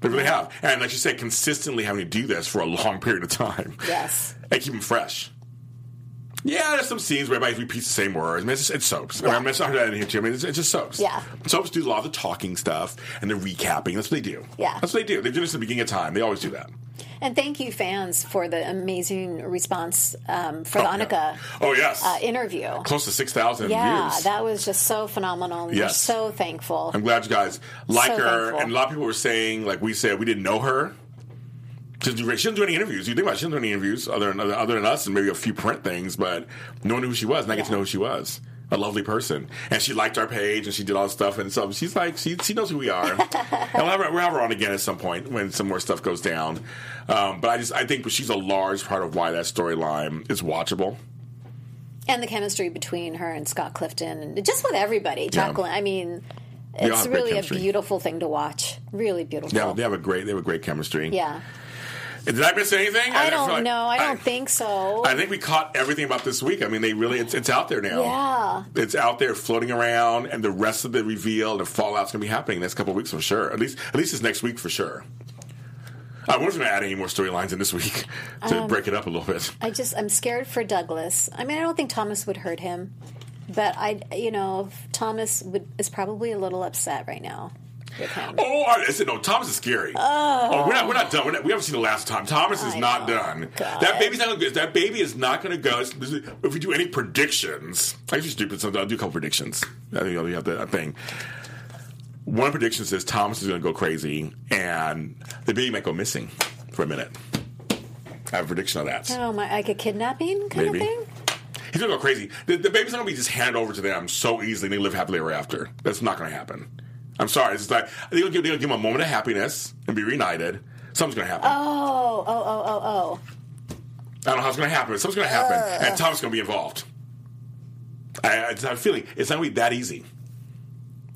They really have. And like you said, consistently having to do this for a long period of time. Yes. And keep them fresh. Yeah, there's some scenes where everybody repeats the same words. I mean, it's, just, it's soaps. I mean, I'm not that in here too. I mean, it's, it's just soaps. Yeah. Soaps do a lot of the talking stuff and the recapping. That's what they do. Yeah. That's what they do. They do this at the beginning of time. They always do that. And thank you, fans, for the amazing response um, for the Oh, yeah. Oh, yes. uh, interview. Close to 6,000 Yeah, views. that was just so phenomenal. We're Yes. so thankful. I'm glad you guys like So her. thankful. And a lot of people were saying, like we said, we didn't know her. She doesn't, do, she doesn't do any interviews. You think about it, she doesn't do any interviews other than, other than us and maybe a few print things, but no one knew who she was. And I get to know who she was. A lovely person. And she liked our page and she did all this stuff. And so she's like, she, she knows who we are. and we'll have, her, we'll have her on again at some point when some more stuff goes down. Um, but I just, I think she's a large part of why that storyline is watchable. and the chemistry between her and Scott Clifton, and just with everybody. Jacqueline, I mean, it's really a beautiful thing to watch. Really beautiful. Yeah, they have a great, they have a great chemistry. Yeah. Did I miss anything? I feel don't like- know. I don't think so. I think we caught everything about this week. I mean, they really, it's, it's out there now. Yeah. It's out there floating around, and the rest of the reveal and the fallout's going to be happening next couple of weeks for sure. At least, at least it's next week for sure. I wasn't going to add any more storylines in this week to Um, break it up a little bit. I just I'm scared for Douglas. I mean, I don't think Thomas would hurt him, but I, you know, Thomas would is probably a little upset right now with him. Oh. I said, no, Thomas is scary. Oh, we're not. We're not done. We're not, we haven't seen the last time. Thomas is I not know. done. God. That baby's not. Gonna, that baby is not going to go. If we do any predictions, I can be stupid. Sometimes I'll do a couple predictions. I think you have that thing. One prediction says Thomas is going to go crazy, and the baby might go missing for a minute. I have a prediction of that. Oh my, like a kidnapping kind Maybe. of thing. He's gonna go crazy. The, the baby's not gonna be just handed over to them so easily and they live happily ever after. That's not gonna happen. I'm sorry. It's just like they're gonna give, they're gonna give him a moment of happiness and be reunited. Something's gonna happen. Oh, oh, oh, oh, oh. I don't know how it's gonna happen, something's gonna happen, uh. and Tom's gonna be involved. I, I just have a feeling it's not gonna be that easy.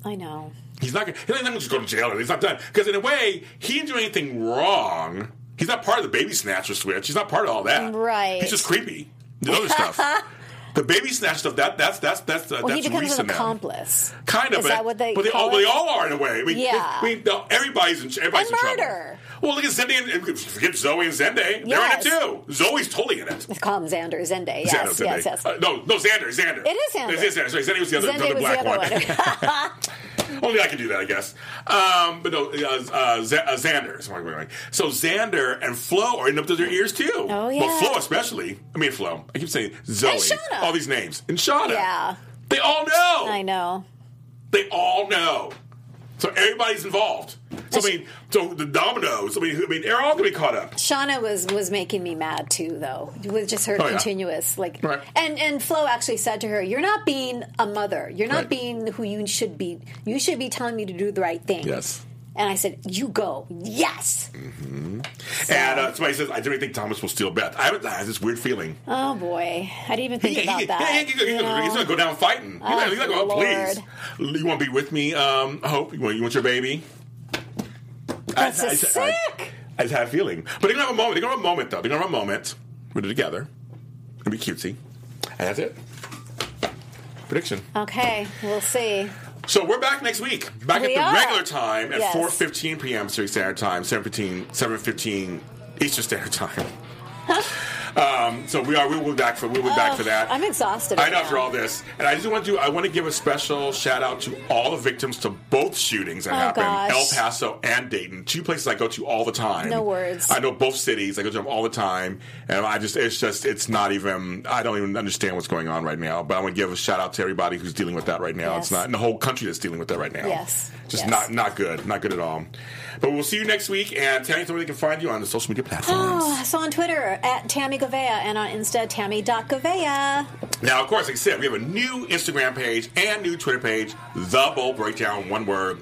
I know. He's not gonna. He's not gonna just go to jail. He's not done because in a way he didn't do anything wrong. He's not part of the baby snatcher switch. He's not part of all that. Right. He's just creepy. The other stuff. The baby snatch stuff. That that's that's that's uh, Well, he becomes Reese an accomplice. Kind of, Is but, that what they but they all it? they all are in a way. I mean, Yeah. I mean, everybody's in everybody's And in trouble. murder. Well, look at Zendaya and forget Zoe and Zendaya. They're in it too. Zoe's totally in it. Call him Xander, Zende. Yes, Xander, Zendaya. yes, yes. Uh, no, no, Xander, Xander. It is Xander. It is Xander. Sorry, Xander was the other, was black the other one. one. Only I can do that, I guess. Um, but no, uh, uh, Z- uh, Xander. So Xander and Flo are in up to their ears too. Oh, But yeah. Flo especially. I mean Flo. I keep saying Zoe. All these names. And Shauna. Yeah. They all know. I know. They all know. So everybody's involved. So I mean, so the dominoes. I mean, I mean, they're all to be caught up. Shauna was was making me mad too, though, with just her Oh, yeah. continuous like. Right. And and Flo actually said to her, "You're not being a mother. You're not Right. being who you should be. You should be telling me to do the right thing." Yes. And I said, "You go, yes." So- And uh, somebody says, I don't think Thomas will steal Beth. I have I have this weird feeling. oh boy, I didn't even think He- about he- that. he- he- he- you know? he's going to go down fighting. He's going to go, oh, please. You want to be with me, um, Hope? You want, you want your baby? That's I, I, I, sick. I just have a feeling. But they're to have a moment. They're to have a moment, though. They're to have a moment. We're together. It'll be cutesy. And that's it. Prediction. Okay, we'll see. So we're back next week. Back We at the are. regular time at Yes. 4.15 p.m. Pacific Standard Time, 7.15, 7.15 Eastern Standard Time. um, so we are. We will be back for. We will be back for that. I'm exhausted. I right know after all this, and I just want to. I want to give a special shout out to all the victims to both shootings that Oh, happened, gosh. El Paso and Dayton, two places I go to all the time. No words. I know both cities. I go to them all the time, and I just. It's just. It's not even. I don't even understand what's going on right now. But I want to give a shout out to everybody who's dealing with that right now. It's not, and the whole country that's dealing with that right now. Yes. Just Yes. not not good. Not good at all. But we'll see you next week. And Tammy, tell me where they can find you on the social media platforms. Oh, so on Twitter at Tammy Govea and on Insta Tammy.Govea. Now, of course, like I said, we have a new Instagram page and new Twitter page, The Bold Breakdown, one word.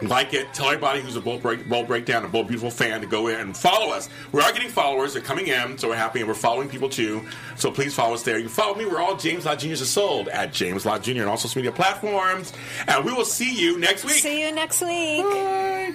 Like it. Tell everybody who's a Bowl, break, bold Breakdown, a Bold Beautiful fan to go in and follow us. We are getting followers. They're coming in, so we're happy, and we're following people too. So please follow us there. You can follow me. We're all James Lott Jr. is sold at James Lott Jr. on all social media platforms. And we will see you next week. See you next week. Bye.